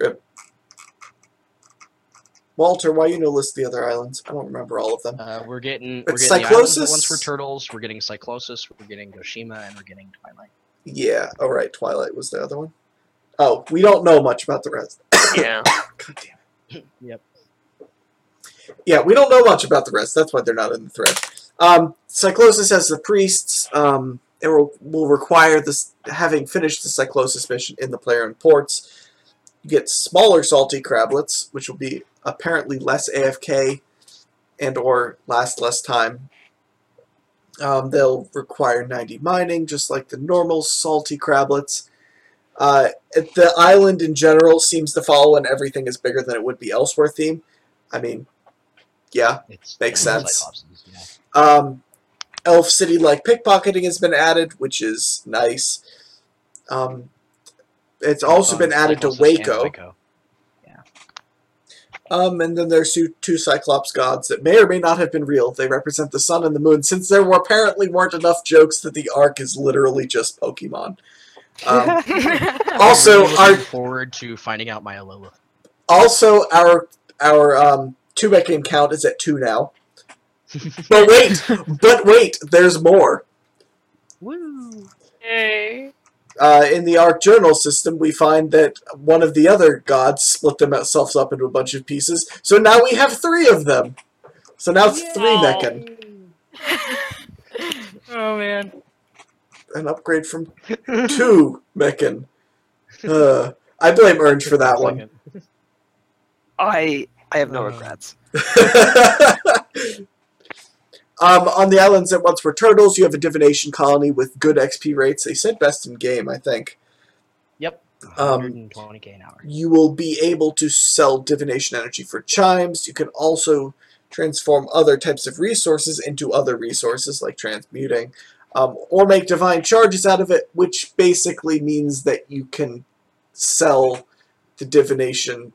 S1: Rip. Walter, why you no list the other islands? I don't remember all of them.
S2: Uh, we're getting
S1: But
S2: we're getting the islands that
S1: Cyclosis-
S2: once were turtles. We're getting Cyclosis. We're getting Goshima, and we're getting Twilight.
S1: Yeah. All right. Twilight was the other one. Oh, we don't know much about the rest.
S5: Yeah.
S1: God damn it.
S2: Yep.
S1: Yeah, we don't know much about the rest. That's why they're not in the thread. Um, Cyclosis has the priests. Um, it will, will require this having finished the Cyclosis mission in the player in ports. You get smaller salty crablets, which will be apparently less AFK and or last less time. Um, they'll require 90 mining, just like the normal salty crablets. Uh, the island in general seems to follow an everything is bigger than it would be elsewhere theme. I mean, yeah.
S2: It's
S1: Makes sense.
S2: Cyclopses, yeah.
S1: Um, Elf City like pickpocketing has been added, which is nice. Um, it's also been added to
S2: Cyclosis
S1: Waiko.
S2: Waiko.
S1: Um, and then there's two, two Cyclops gods that may or may not have been real. They represent the sun and the moon, since there were apparently weren't enough jokes that the arc is literally just Pokemon. Um, also,
S2: I'm really
S1: our
S2: looking forward to finding out Maya Lilith.
S1: also our our um, two game count is at two now. But wait, but wait, there's more.
S2: Woo!
S3: Yay.
S1: uh, in the Arc Journal system, we find that one of the other gods split themselves up into a bunch of pieces. So now we have three of them. So now it's three
S3: Yay.
S1: Mechan.
S3: oh man.
S1: An upgrade from two Mechan. Uh, I blame Ernst for that one.
S5: I I have no regrets.
S1: um, on the islands that once were turtles, you have a divination colony with good XP rates. They said best in game, I think.
S2: Yep.
S1: Um,
S2: 120k an hour.
S1: you will be able to sell divination energy for chimes. You can also transform other types of resources into other resources, like transmuting, um, or make divine charges out of it, which basically means that you can sell the divination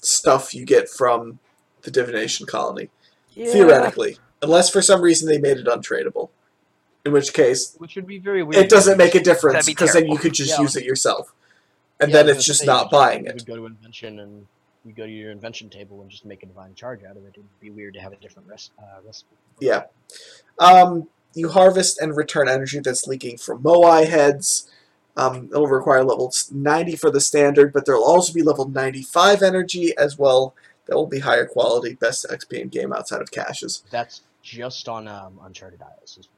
S1: stuff you get from the divination colony, theoretically. Unless for some reason they made it untradeable. In which case,
S2: Which would be very weird.
S1: it doesn't make a difference
S5: That'd be
S1: because then you could just
S2: Yeah.
S1: use it yourself. And
S2: Yeah,
S1: then it's just not buying it.
S2: would go to invention and you go to your invention table and just make a divine charge out of it. It'd be weird to have a different res- uh, recipe.
S1: Yeah. Um, you harvest and return energy that's leaking from Moai heads. Um, it'll require level 90 for the standard, but there'll also be level 95 energy as well. That will be higher quality, best XP in game outside of caches.
S2: That's just on um, Uncharted Isles.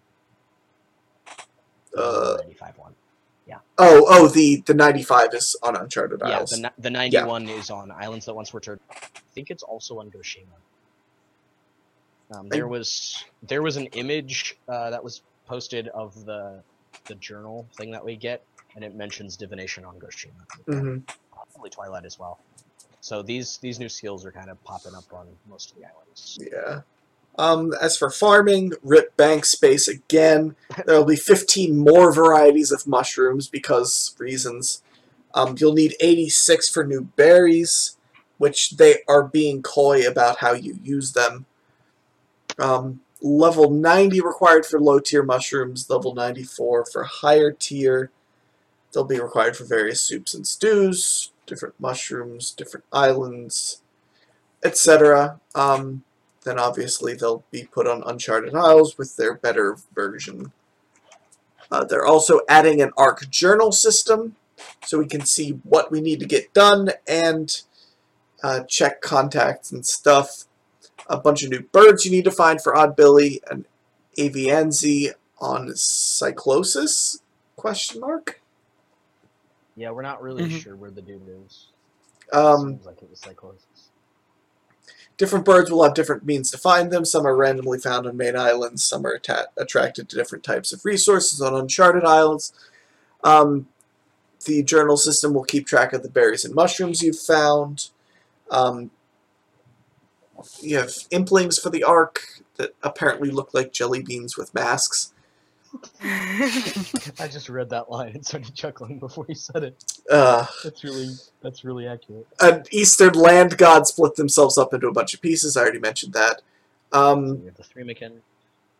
S1: Uh,
S2: 95 one. Yeah.
S1: oh, oh, the, the 95 is on Uncharted
S2: Yeah,
S1: Isles.
S2: the, the 91 is on Islands That Once Were Turned. I think it's also on Goshima. Um, there was there was an image uh, that was posted of the the journal thing that we get, and it mentions divination on Goshima.
S1: hmm
S2: hopefully Twilight as well. So these these new skills are kind of popping up on most of the islands.
S1: Yeah. Um, as for farming, rip bank space again. There will be 15 more varieties of mushrooms because reasons. Um, you'll need 86 for new berries, which they are being coy about how you use them. Um, level 90 required for low tier mushrooms, level 94 for higher tier. They'll be required for various soups and stews, different mushrooms, different islands, etc. Um, then obviously they'll be put on Uncharted Isles with their better version. Uh, they're also adding an ARC journal system so we can see what we need to get done and uh, check contacts and stuff. A bunch of new birds you need to find for Odd Billy, an Aviansie on Cyclosis? Question mark.
S2: Yeah, we're not really
S5: Mhm.
S2: sure where the dude is.
S1: Um,
S2: Seems like it was Cyclosis.
S1: Different birds will have different means to find them. Some are randomly found on main islands. Some are attracted to different types of resources on uncharted islands. Um, the journal system will keep track of the berries and mushrooms you've found. Um, you have implings for the arc that apparently look like jelly beans with masks.
S2: I just read that line and started chuckling before you said it.
S1: Uh,
S2: That's really that's really accurate.
S1: an eastern land god split themselves up into a bunch of pieces. I already mentioned that. Um,
S2: the three McKin.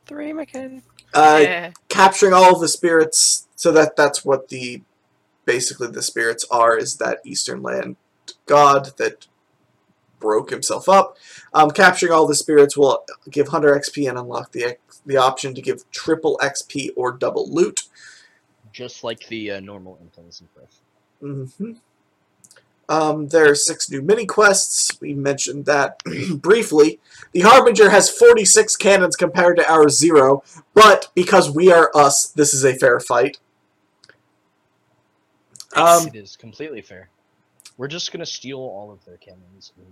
S5: Three McKin.
S1: uh,
S3: yeah.
S1: capturing all of the spirits so that that's what the basically the spirits are is that eastern land god that broke himself up um, capturing all the spirits will give hunter xp and unlock the the option to give triple xp or double loot
S2: Just like the uh, normal in Frith.
S1: hmm Um, there are six new mini quests. We mentioned that briefly. The Harbinger has 46 cannons compared to our zero, but because we are us, this is a fair fight. Um,
S2: it is completely fair. We're just gonna steal all of their cannons and.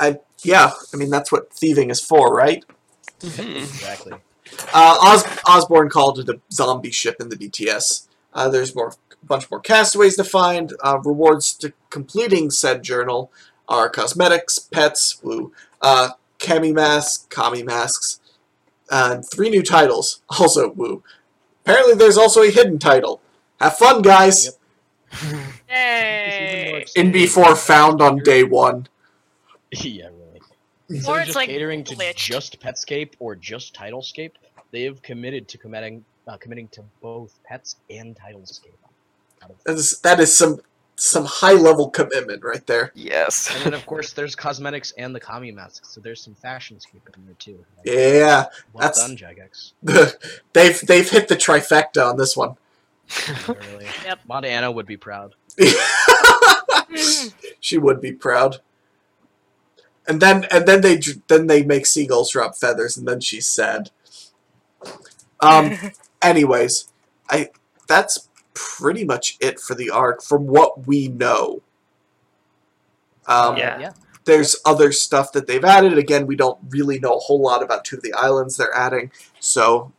S1: I, yeah, I mean, that's what thieving is for, right?
S2: Exactly.
S1: Uh, Os- Osborne called it a zombie ship in the DTS. Uh, there's more, a bunch more castaways to find. Uh, rewards to completing said journal are cosmetics, pets, woo, uh, Kami masks, Kami masks, and three new titles, also woo. Apparently, there's also a hidden title. Have fun, guys.
S2: Yep.
S3: Yay.
S1: In B4 found on day one.
S2: yeah, really.
S3: Or it's
S2: just
S3: like
S2: catering to
S3: glitched.
S2: just Petscape or just Titlescape, they have committed to committing uh, committing to both Pets and Titlescape.
S1: That is, that is some some high level commitment right there.
S5: Yes.
S2: And then of course there's cosmetics and the Kami masks, so there's some fashionscape in there too.
S1: Yeah,
S2: Well
S1: that's-
S2: done, Jagex.
S1: they've they've hit the trifecta on this one.
S2: Really.
S3: Yep.
S2: Montana would be proud.
S1: she would be proud. And then and then they then they make seagulls drop feathers, and then she's sad. Um. anyways, I that's pretty much it for the arc from what we know. Um,
S5: Yeah.
S2: yeah.
S1: There's other stuff that they've added. Again, we don't really know a whole lot about two of the islands they're adding, so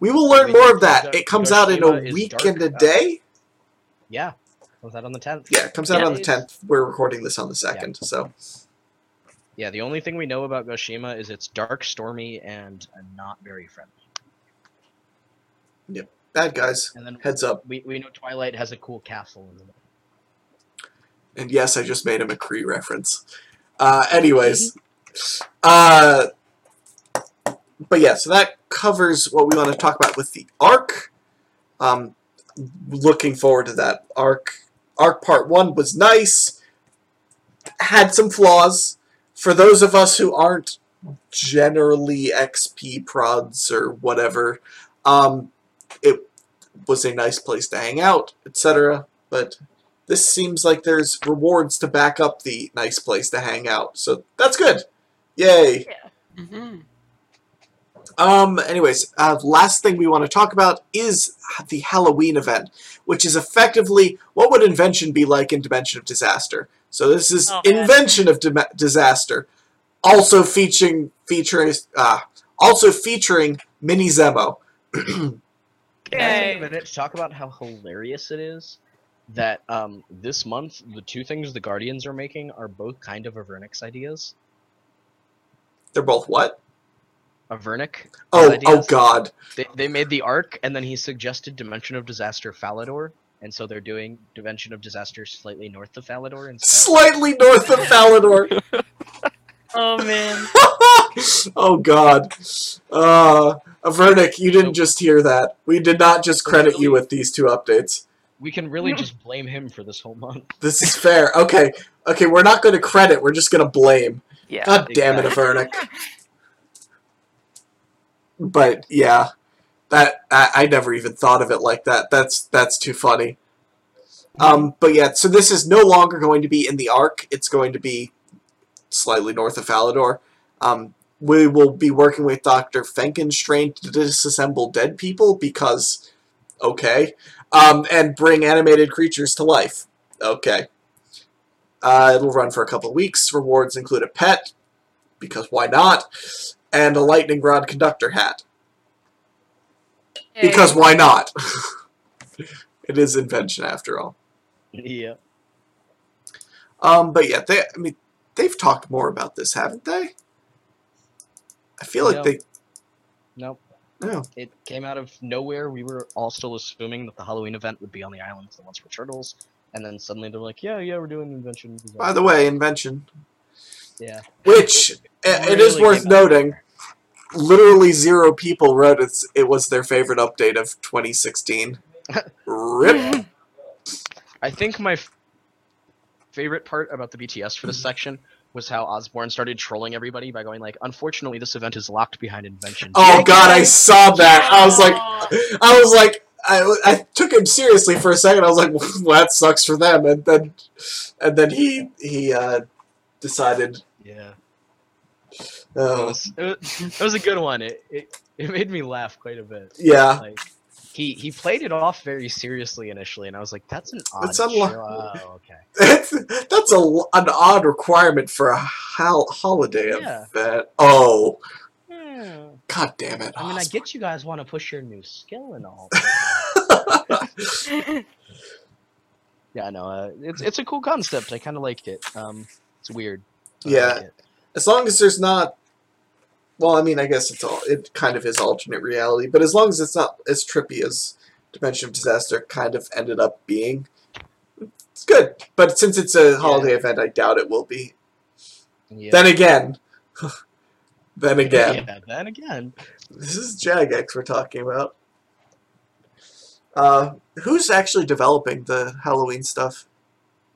S1: we will learn more of that. It comes out in a week and a day.
S2: Yeah. Was that on the tenth?
S1: Yeah, it comes out
S5: Yeah.
S1: on the tenth. We're recording this on the second, so
S2: Yeah, the only thing we know about Goshima is it's dark, stormy, and not very friendly.
S1: Yep, bad guys.
S2: And then
S1: Heads up.
S2: we, we know Twilight has a cool castle in the middle.
S1: And yes, I just made a McCree reference. Uh, anyways, uh, but yeah, so that covers what we want to talk about with the arc. Um, looking forward to that arc. Arc part one was nice. Had some flaws. For those of us who aren't generally XP prods or whatever, um, it was a nice place to hang out, etc. But this seems like there's rewards to back up the nice place to hang out. So that's good. Yay.
S5: Mhm.
S1: Um, anyways, uh, last thing we want to talk about is the Halloween event, which is effectively what would invention be like in Dimension of Disaster. So this is
S3: Oh,
S1: invention of Dim- disaster, also featuring featuring uh, also featuring Mini Zemo.
S2: Can I take
S3: Yay.
S2: a minute to talk about how hilarious it is that um, this month the two things the Guardians are making are both kind of Avernix ideas.
S1: They're both what?
S2: Avernic.
S1: Oh,
S2: ideas.
S1: oh God!
S2: They, they made the arc, and then he suggested Dimension of Disaster Falador, and so they're doing Dimension of Disaster slightly north of Falador instead.
S1: Slightly north of Falador.
S3: Oh man.
S1: oh God! Uh, Avernic, you didn't just hear that. We did not just credit you with these two updates.
S2: We can really just blame him for this whole month.
S1: This is fair. Okay, okay, we're not going to credit. We're just going to blame.
S5: Yeah.
S1: God damn it, Avernic. But yeah, that I, I never even thought of it like that. That's that's too funny. Um, but yeah, so this is no longer going to be in the Arc. It's going to be slightly north of Falador. Um, we will be working with Doctor Frankenstrain to disassemble dead people because, okay, um, and bring animated creatures to life. Okay. Uh, it'll run for a couple weeks. Rewards include a pet, because why not? And a lightning rod conductor hat, because why not? it is invention after all.
S2: yeah.
S1: Um, but yeah, they. I mean, they've talked more about this, haven't they? I feel like
S2: No.
S1: they.
S2: Nope.
S1: No.
S2: It came out of nowhere. We were all still assuming that the Halloween event would be on the islands, the ones for turtles, and then suddenly they're like, "Yeah, yeah, we're doing invention."
S1: By the way, invention,
S2: yeah.
S1: which i- it is worth
S2: came out of
S1: noting, literally zero people wrote it's, it was their favorite update of 2016. Rip.
S2: I think my f- favorite part about the BTS for this
S1: Mm-hmm.
S2: section was how Osborne started trolling everybody by going like, "Unfortunately, this event is locked behind invention."
S1: Oh god, I saw that. I was like, I was like, I, I took him seriously for a second. I was like, well, that sucks for them. And then, and then he he uh, decided.
S2: Yeah. It
S1: Oh,
S2: was, it was, it was a good one. It, it it made me laugh quite a bit.
S1: yeah.
S2: Like he he played it off very seriously initially, and I was like, "That's an odd."
S1: It's unlo-
S2: show." Oh, okay.
S1: That's, that's a, an odd requirement for a hol- holiday
S2: Yeah.
S1: event. Oh,
S2: Hmm.
S1: god damn it.
S2: I mean, I get you guys want to push your new skill and all. yeah, no, uh, it's it's a cool concept. I kind of liked it. Um, it's weird. I
S1: Yeah.
S2: like
S1: as long as there's not. Well, I mean, I guess it's all. It kind of is alternate reality, but as long as it's not as trippy as Dimension of Disaster kind of ended up being, it's good. But since it's a holiday event, I doubt it will be.
S2: Yeah.
S1: Then again, then again,
S2: Yeah, then again.
S1: this is Jagex we're talking about. Uh, who's actually developing the Halloween stuff?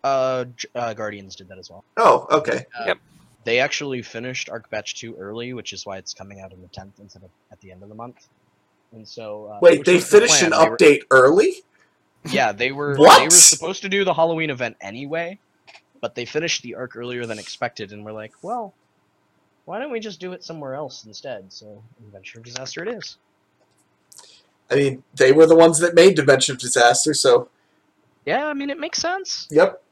S2: Uh, uh, Guardians did that as well.
S1: Oh, okay. Yep.
S2: They actually finished Arc Batch 2 early, which is why it's coming out on the 10th instead of at the end of the month. And so. Uh,
S1: Wait, they
S2: was the
S1: finished an
S2: plan. They were-
S1: update early?
S2: Yeah, they were.
S1: What?
S2: They were supposed to do the Halloween event anyway, but they finished the arc earlier than expected, and we're like, well, why don't we just do it somewhere else instead? So, Adventure of Disaster it is.
S1: I mean, they were the ones that made Dimension of Disaster, so
S2: Yeah, I mean, it makes sense.
S1: Yep.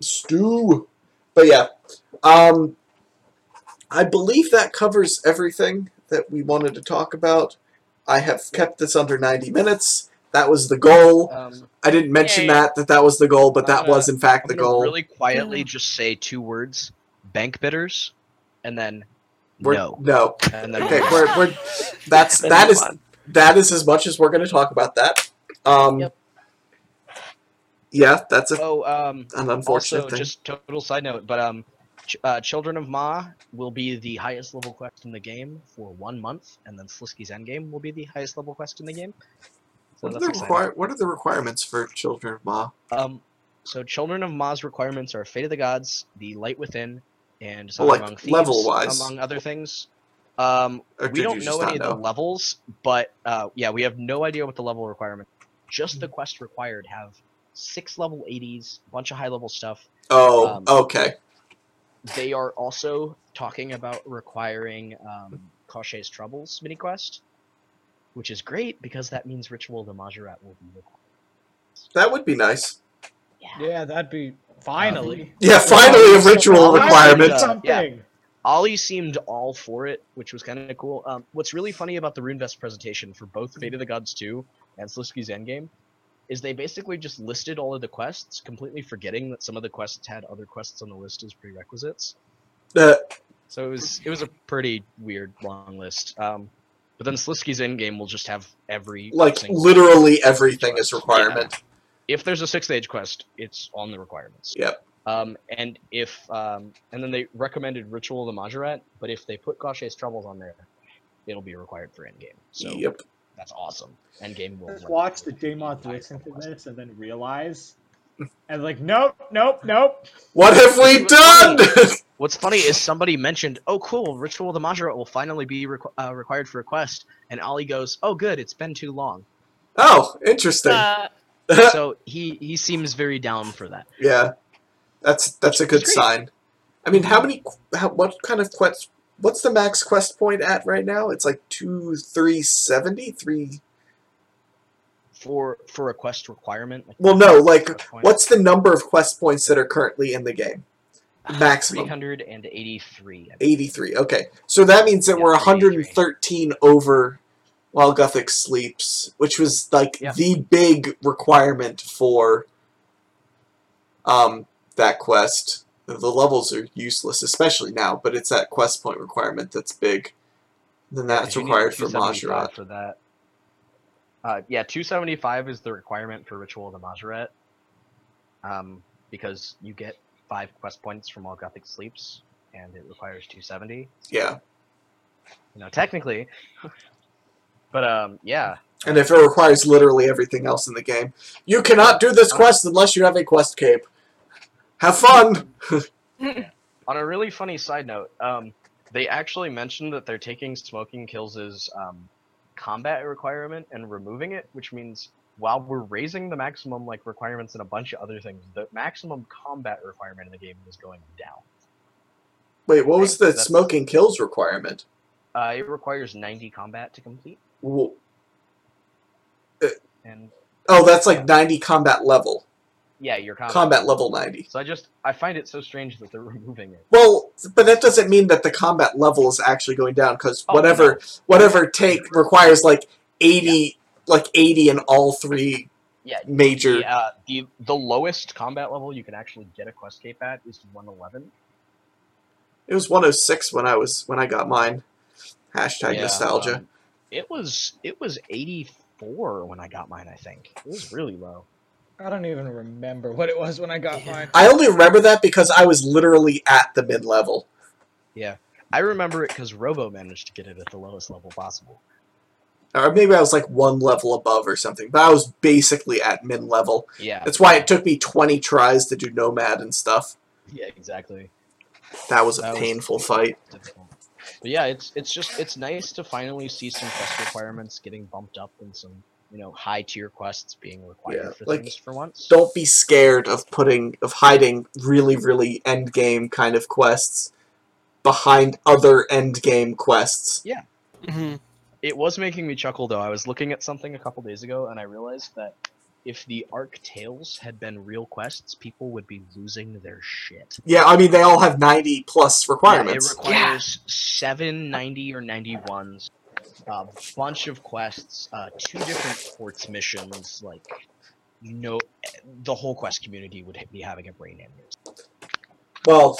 S1: Stew. But yeah. Um I believe that covers everything that we wanted to talk about. I have kept this under 90 minutes. That was the goal.
S2: Um,
S1: I didn't mention
S3: Yeah, yeah.
S1: that that that was the goal, but that
S2: gonna-
S1: was in fact
S2: I'm
S1: the goal.
S2: really quietly just say two words: bank bidders, and then
S1: we're,
S2: no,
S1: no.
S2: and then
S1: Okay, we're, we're that's
S5: Then
S1: that
S5: move
S1: is
S5: on.
S1: that is as much as we're going to talk about that. Um
S2: Yep.
S1: Yeah, that's a,
S2: Oh, um,
S1: an unfortunate
S2: also,
S1: thing.
S2: just total side note, but um, Ch- uh, Children of Mah will be the highest level quest in the game for one month, and then Sliske's Endgame will be the highest level quest in the game. So
S1: what, are the require, what are the requirements for Children of Mah?
S2: Um, so Children of Mah's requirements are Fate of the Gods, The Light Within, and
S1: Well, like,
S2: Among Thieves,
S1: level-wise.
S2: among other things. Um, we don't know any
S1: not
S2: of the levels, but uh, yeah, we have no idea what the level requirement. Just the quest required have six level 80s, bunch of high level stuff.
S1: Oh,
S2: Um,
S1: okay.
S2: They are also talking about requiring um, Koschei's Troubles mini quest, which is great because that means Ritual the Mahjarrat will be required.
S1: That would be nice.
S4: Yeah, that'd be finally.
S1: Yeah, finally a ritual
S2: Finally,
S1: requirement.
S2: uh,
S4: Something.
S2: Ollie seemed all for it, which was kind of cool. Um, what's really funny about the RuneFest presentation for both Fate of the Gods 2 and Sliske's Endgame is they basically just listed all of the quests, completely forgetting that some of the quests had other quests on the list as prerequisites.
S1: Uh,
S2: So it was it was a pretty weird long list. Um, but then Sliske's end game will just have every
S1: like literally everything is requirement.
S2: if there's a sixth age quest, it's on the requirements.
S1: Yep.
S2: Um, and if um, and then they recommended Ritual of the Mahjarrat, but if they put Koschei's Troubles on there, it'll be required for endgame. So
S1: Yep.
S2: That's awesome. Endgame will.
S4: Just
S2: run
S4: watch the
S2: through
S4: Daemons
S2: entire
S4: listen to this and then realize, and like, nope, nope, nope.
S1: What have we done?
S2: What's funny is somebody mentioned, "Oh, cool! Ritual of the Mahjarrat will finally be requ- uh, required for a quest," and Ollie goes, "Oh, good! It's been too long."
S1: oh, interesting.
S3: Uh,
S2: so he he seems very down for that.
S1: yeah, that's that's a good sign. I mean, how many? How, what kind of quest? What's the max quest point at right now? It's like two, three seventy, three.
S2: For for a quest requirement. like,
S1: Well, no, like what's the number of quest points that are currently in the game? Maximum.
S2: 383.
S1: 83. Okay. So that means that
S2: Yeah,
S1: we're 113 over while Guthix sleeps, which was like
S2: Yeah.
S1: the big requirement for um that quest. The levels are useless, especially now, but it's that quest point requirement that's big. Then that's
S2: need
S1: required for
S2: 275
S1: Mahjarrat.
S2: For that. Uh, yeah, 275 is the requirement for Ritual of the Mahjarrat. Um, because you get five quest points from all Guthix sleeps, and it requires 270.
S1: Yeah.
S2: You know, technically. but um, yeah,
S1: And if it requires literally everything else in the game, you cannot do this quest unless you have a quest cape. Have fun.
S2: On a really funny side note, um, they actually mentioned that they're taking smoking kills as um, combat requirement and removing it, which means while we're raising the maximum like requirements and a bunch of other things, the maximum combat requirement in the game is going down.
S1: Wait, what was the
S2: That's-
S1: smoking kills requirement?
S2: Uh, it requires 90 combat to complete,
S1: Wh-
S2: and
S1: Oh, that's like 90 combat level.
S2: Yeah, your combat.
S1: Combat level 90.
S2: So I just I find it so strange that they're removing it.
S1: Well, but that doesn't mean that the combat level is actually going down because
S2: Oh,
S1: whatever
S2: no.
S1: whatever take requires like 80 like 80 in all three
S2: Yeah,
S1: major
S2: the, uh, the the lowest combat level you can actually get a quest cape at is 111.
S1: It was 106 when I was when I got mine. Hashtag
S2: Yeah,
S1: nostalgia.
S2: um, it was it was 84 when I got mine. I think it was really low.
S4: I don't even remember what it was when I got mine.
S1: I only remember that because I was literally at the mid level.
S2: Yeah, I remember it because Robo managed to get it at the lowest level possible.
S1: Or maybe I was like one level above or something, but I was basically at mid level.
S2: Yeah,
S1: That's why it took me 20 tries to do Nomad and stuff.
S2: yeah, exactly.
S1: That was a
S2: That was-
S1: painful fight.
S2: Difficult. But yeah, it's it's just it's nice to finally see some quest requirements getting bumped up and some you know high tier quests being required
S1: Yeah,
S2: for
S1: like,
S2: things for once.
S1: Don't be scared of putting of hiding really really end game kind of quests behind other end game quests.
S5: Mhm.
S2: It was making me chuckle though. I was looking at something a couple days ago and I realized that if the Arc Tales had been real quests, people would be losing their shit.
S1: Yeah, I mean they all have 90 plus requirements.
S2: Yeah, it requires seven 90 or 91s, a bunch of quests, uh, two different ports missions. Like, you know, the whole quest community would be having a brain aneurysm.
S1: well,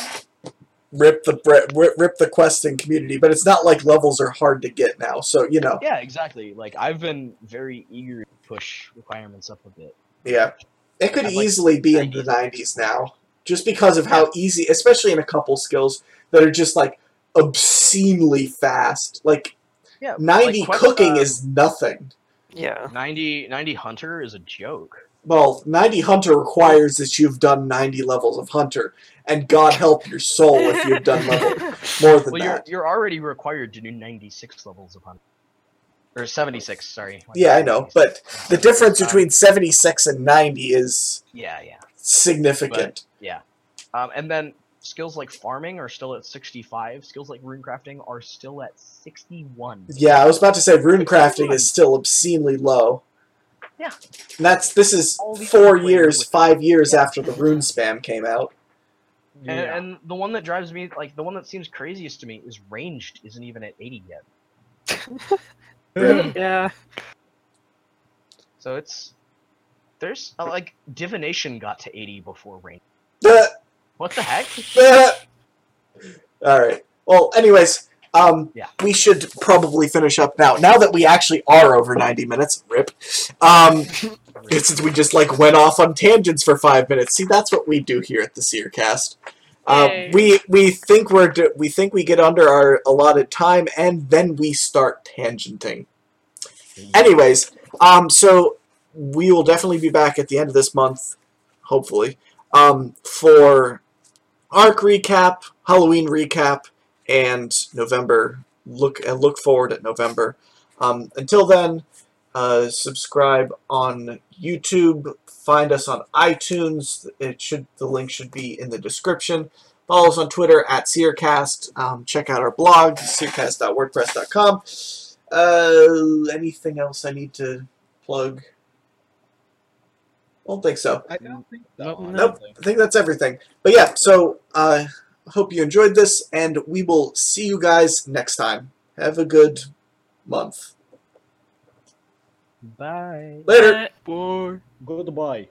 S1: rip the rip, rip the questing community, but it's not like levels are hard to get now. So, you know.
S2: Yeah, exactly. Like, I've been very eager to push requirements up a bit.
S1: Yeah. It could
S2: I'd like
S1: easily be in the
S2: 90s.
S1: 90s now. Just because of how easy, especially in a couple skills that are just like obscenely fast. Like
S2: Yeah,
S1: 90
S2: like,
S1: cooking
S2: uh,
S1: is nothing.
S5: Yeah.
S2: 90, 90 Hunter is a joke.
S1: Well, 90 Hunter requires that you've done 90 levels of Hunter, and God help your soul if you've done level more than
S2: Well, you're you're already required to do 96 levels of Hunter. Or 76, sorry.
S1: Yeah, I know, but the difference between 76 and 90 is
S2: Yeah, yeah.
S1: significant.
S2: Um, and then skills like farming are still at 65. Skills like rune crafting are still at 61.
S1: Yeah, I was about to say rune crafting is still obscenely low.
S2: Yeah.
S1: And that's this is four years, five years
S2: Yeah.
S1: after the Runespan came out.
S2: And,
S4: Yeah.
S2: and the one that drives me, like the one that seems craziest to me, is ranged isn't even at 80 yet.
S5: Yeah.
S2: So it's There's uh, like divination got to 80 before rain.
S1: Uh,
S2: What the heck?
S1: All right. Well, anyways, um,
S2: Yeah.
S1: we should probably finish up now. Now that we actually are over ninety minutes, rip. Um, since we just like went off on tangents for five minutes. See, that's what we do here at the Seercast. Uh, we we think we're d- we think we get under our allotted time, and then we start tangenting. Anyways, um, so we will definitely be back at the end of this month, hopefully, um, for arc recap, Halloween recap, and November look and look forward at November. Um, until then, uh, subscribe on YouTube. Find us on iTunes. It should the link should be in the description. Follow us on Twitter at Seercast. Um, check out our blog, seercast.wordpress.com. Uh, anything else I need to plug? I don't think so.
S4: I don't think so.
S7: Nope.
S1: Nope. I think that's everything. But yeah, so uh, hope you enjoyed this, and we will see you guys next time. Have a good month.
S7: Bye.
S1: Later.
S3: Uh,
S7: Goodbye.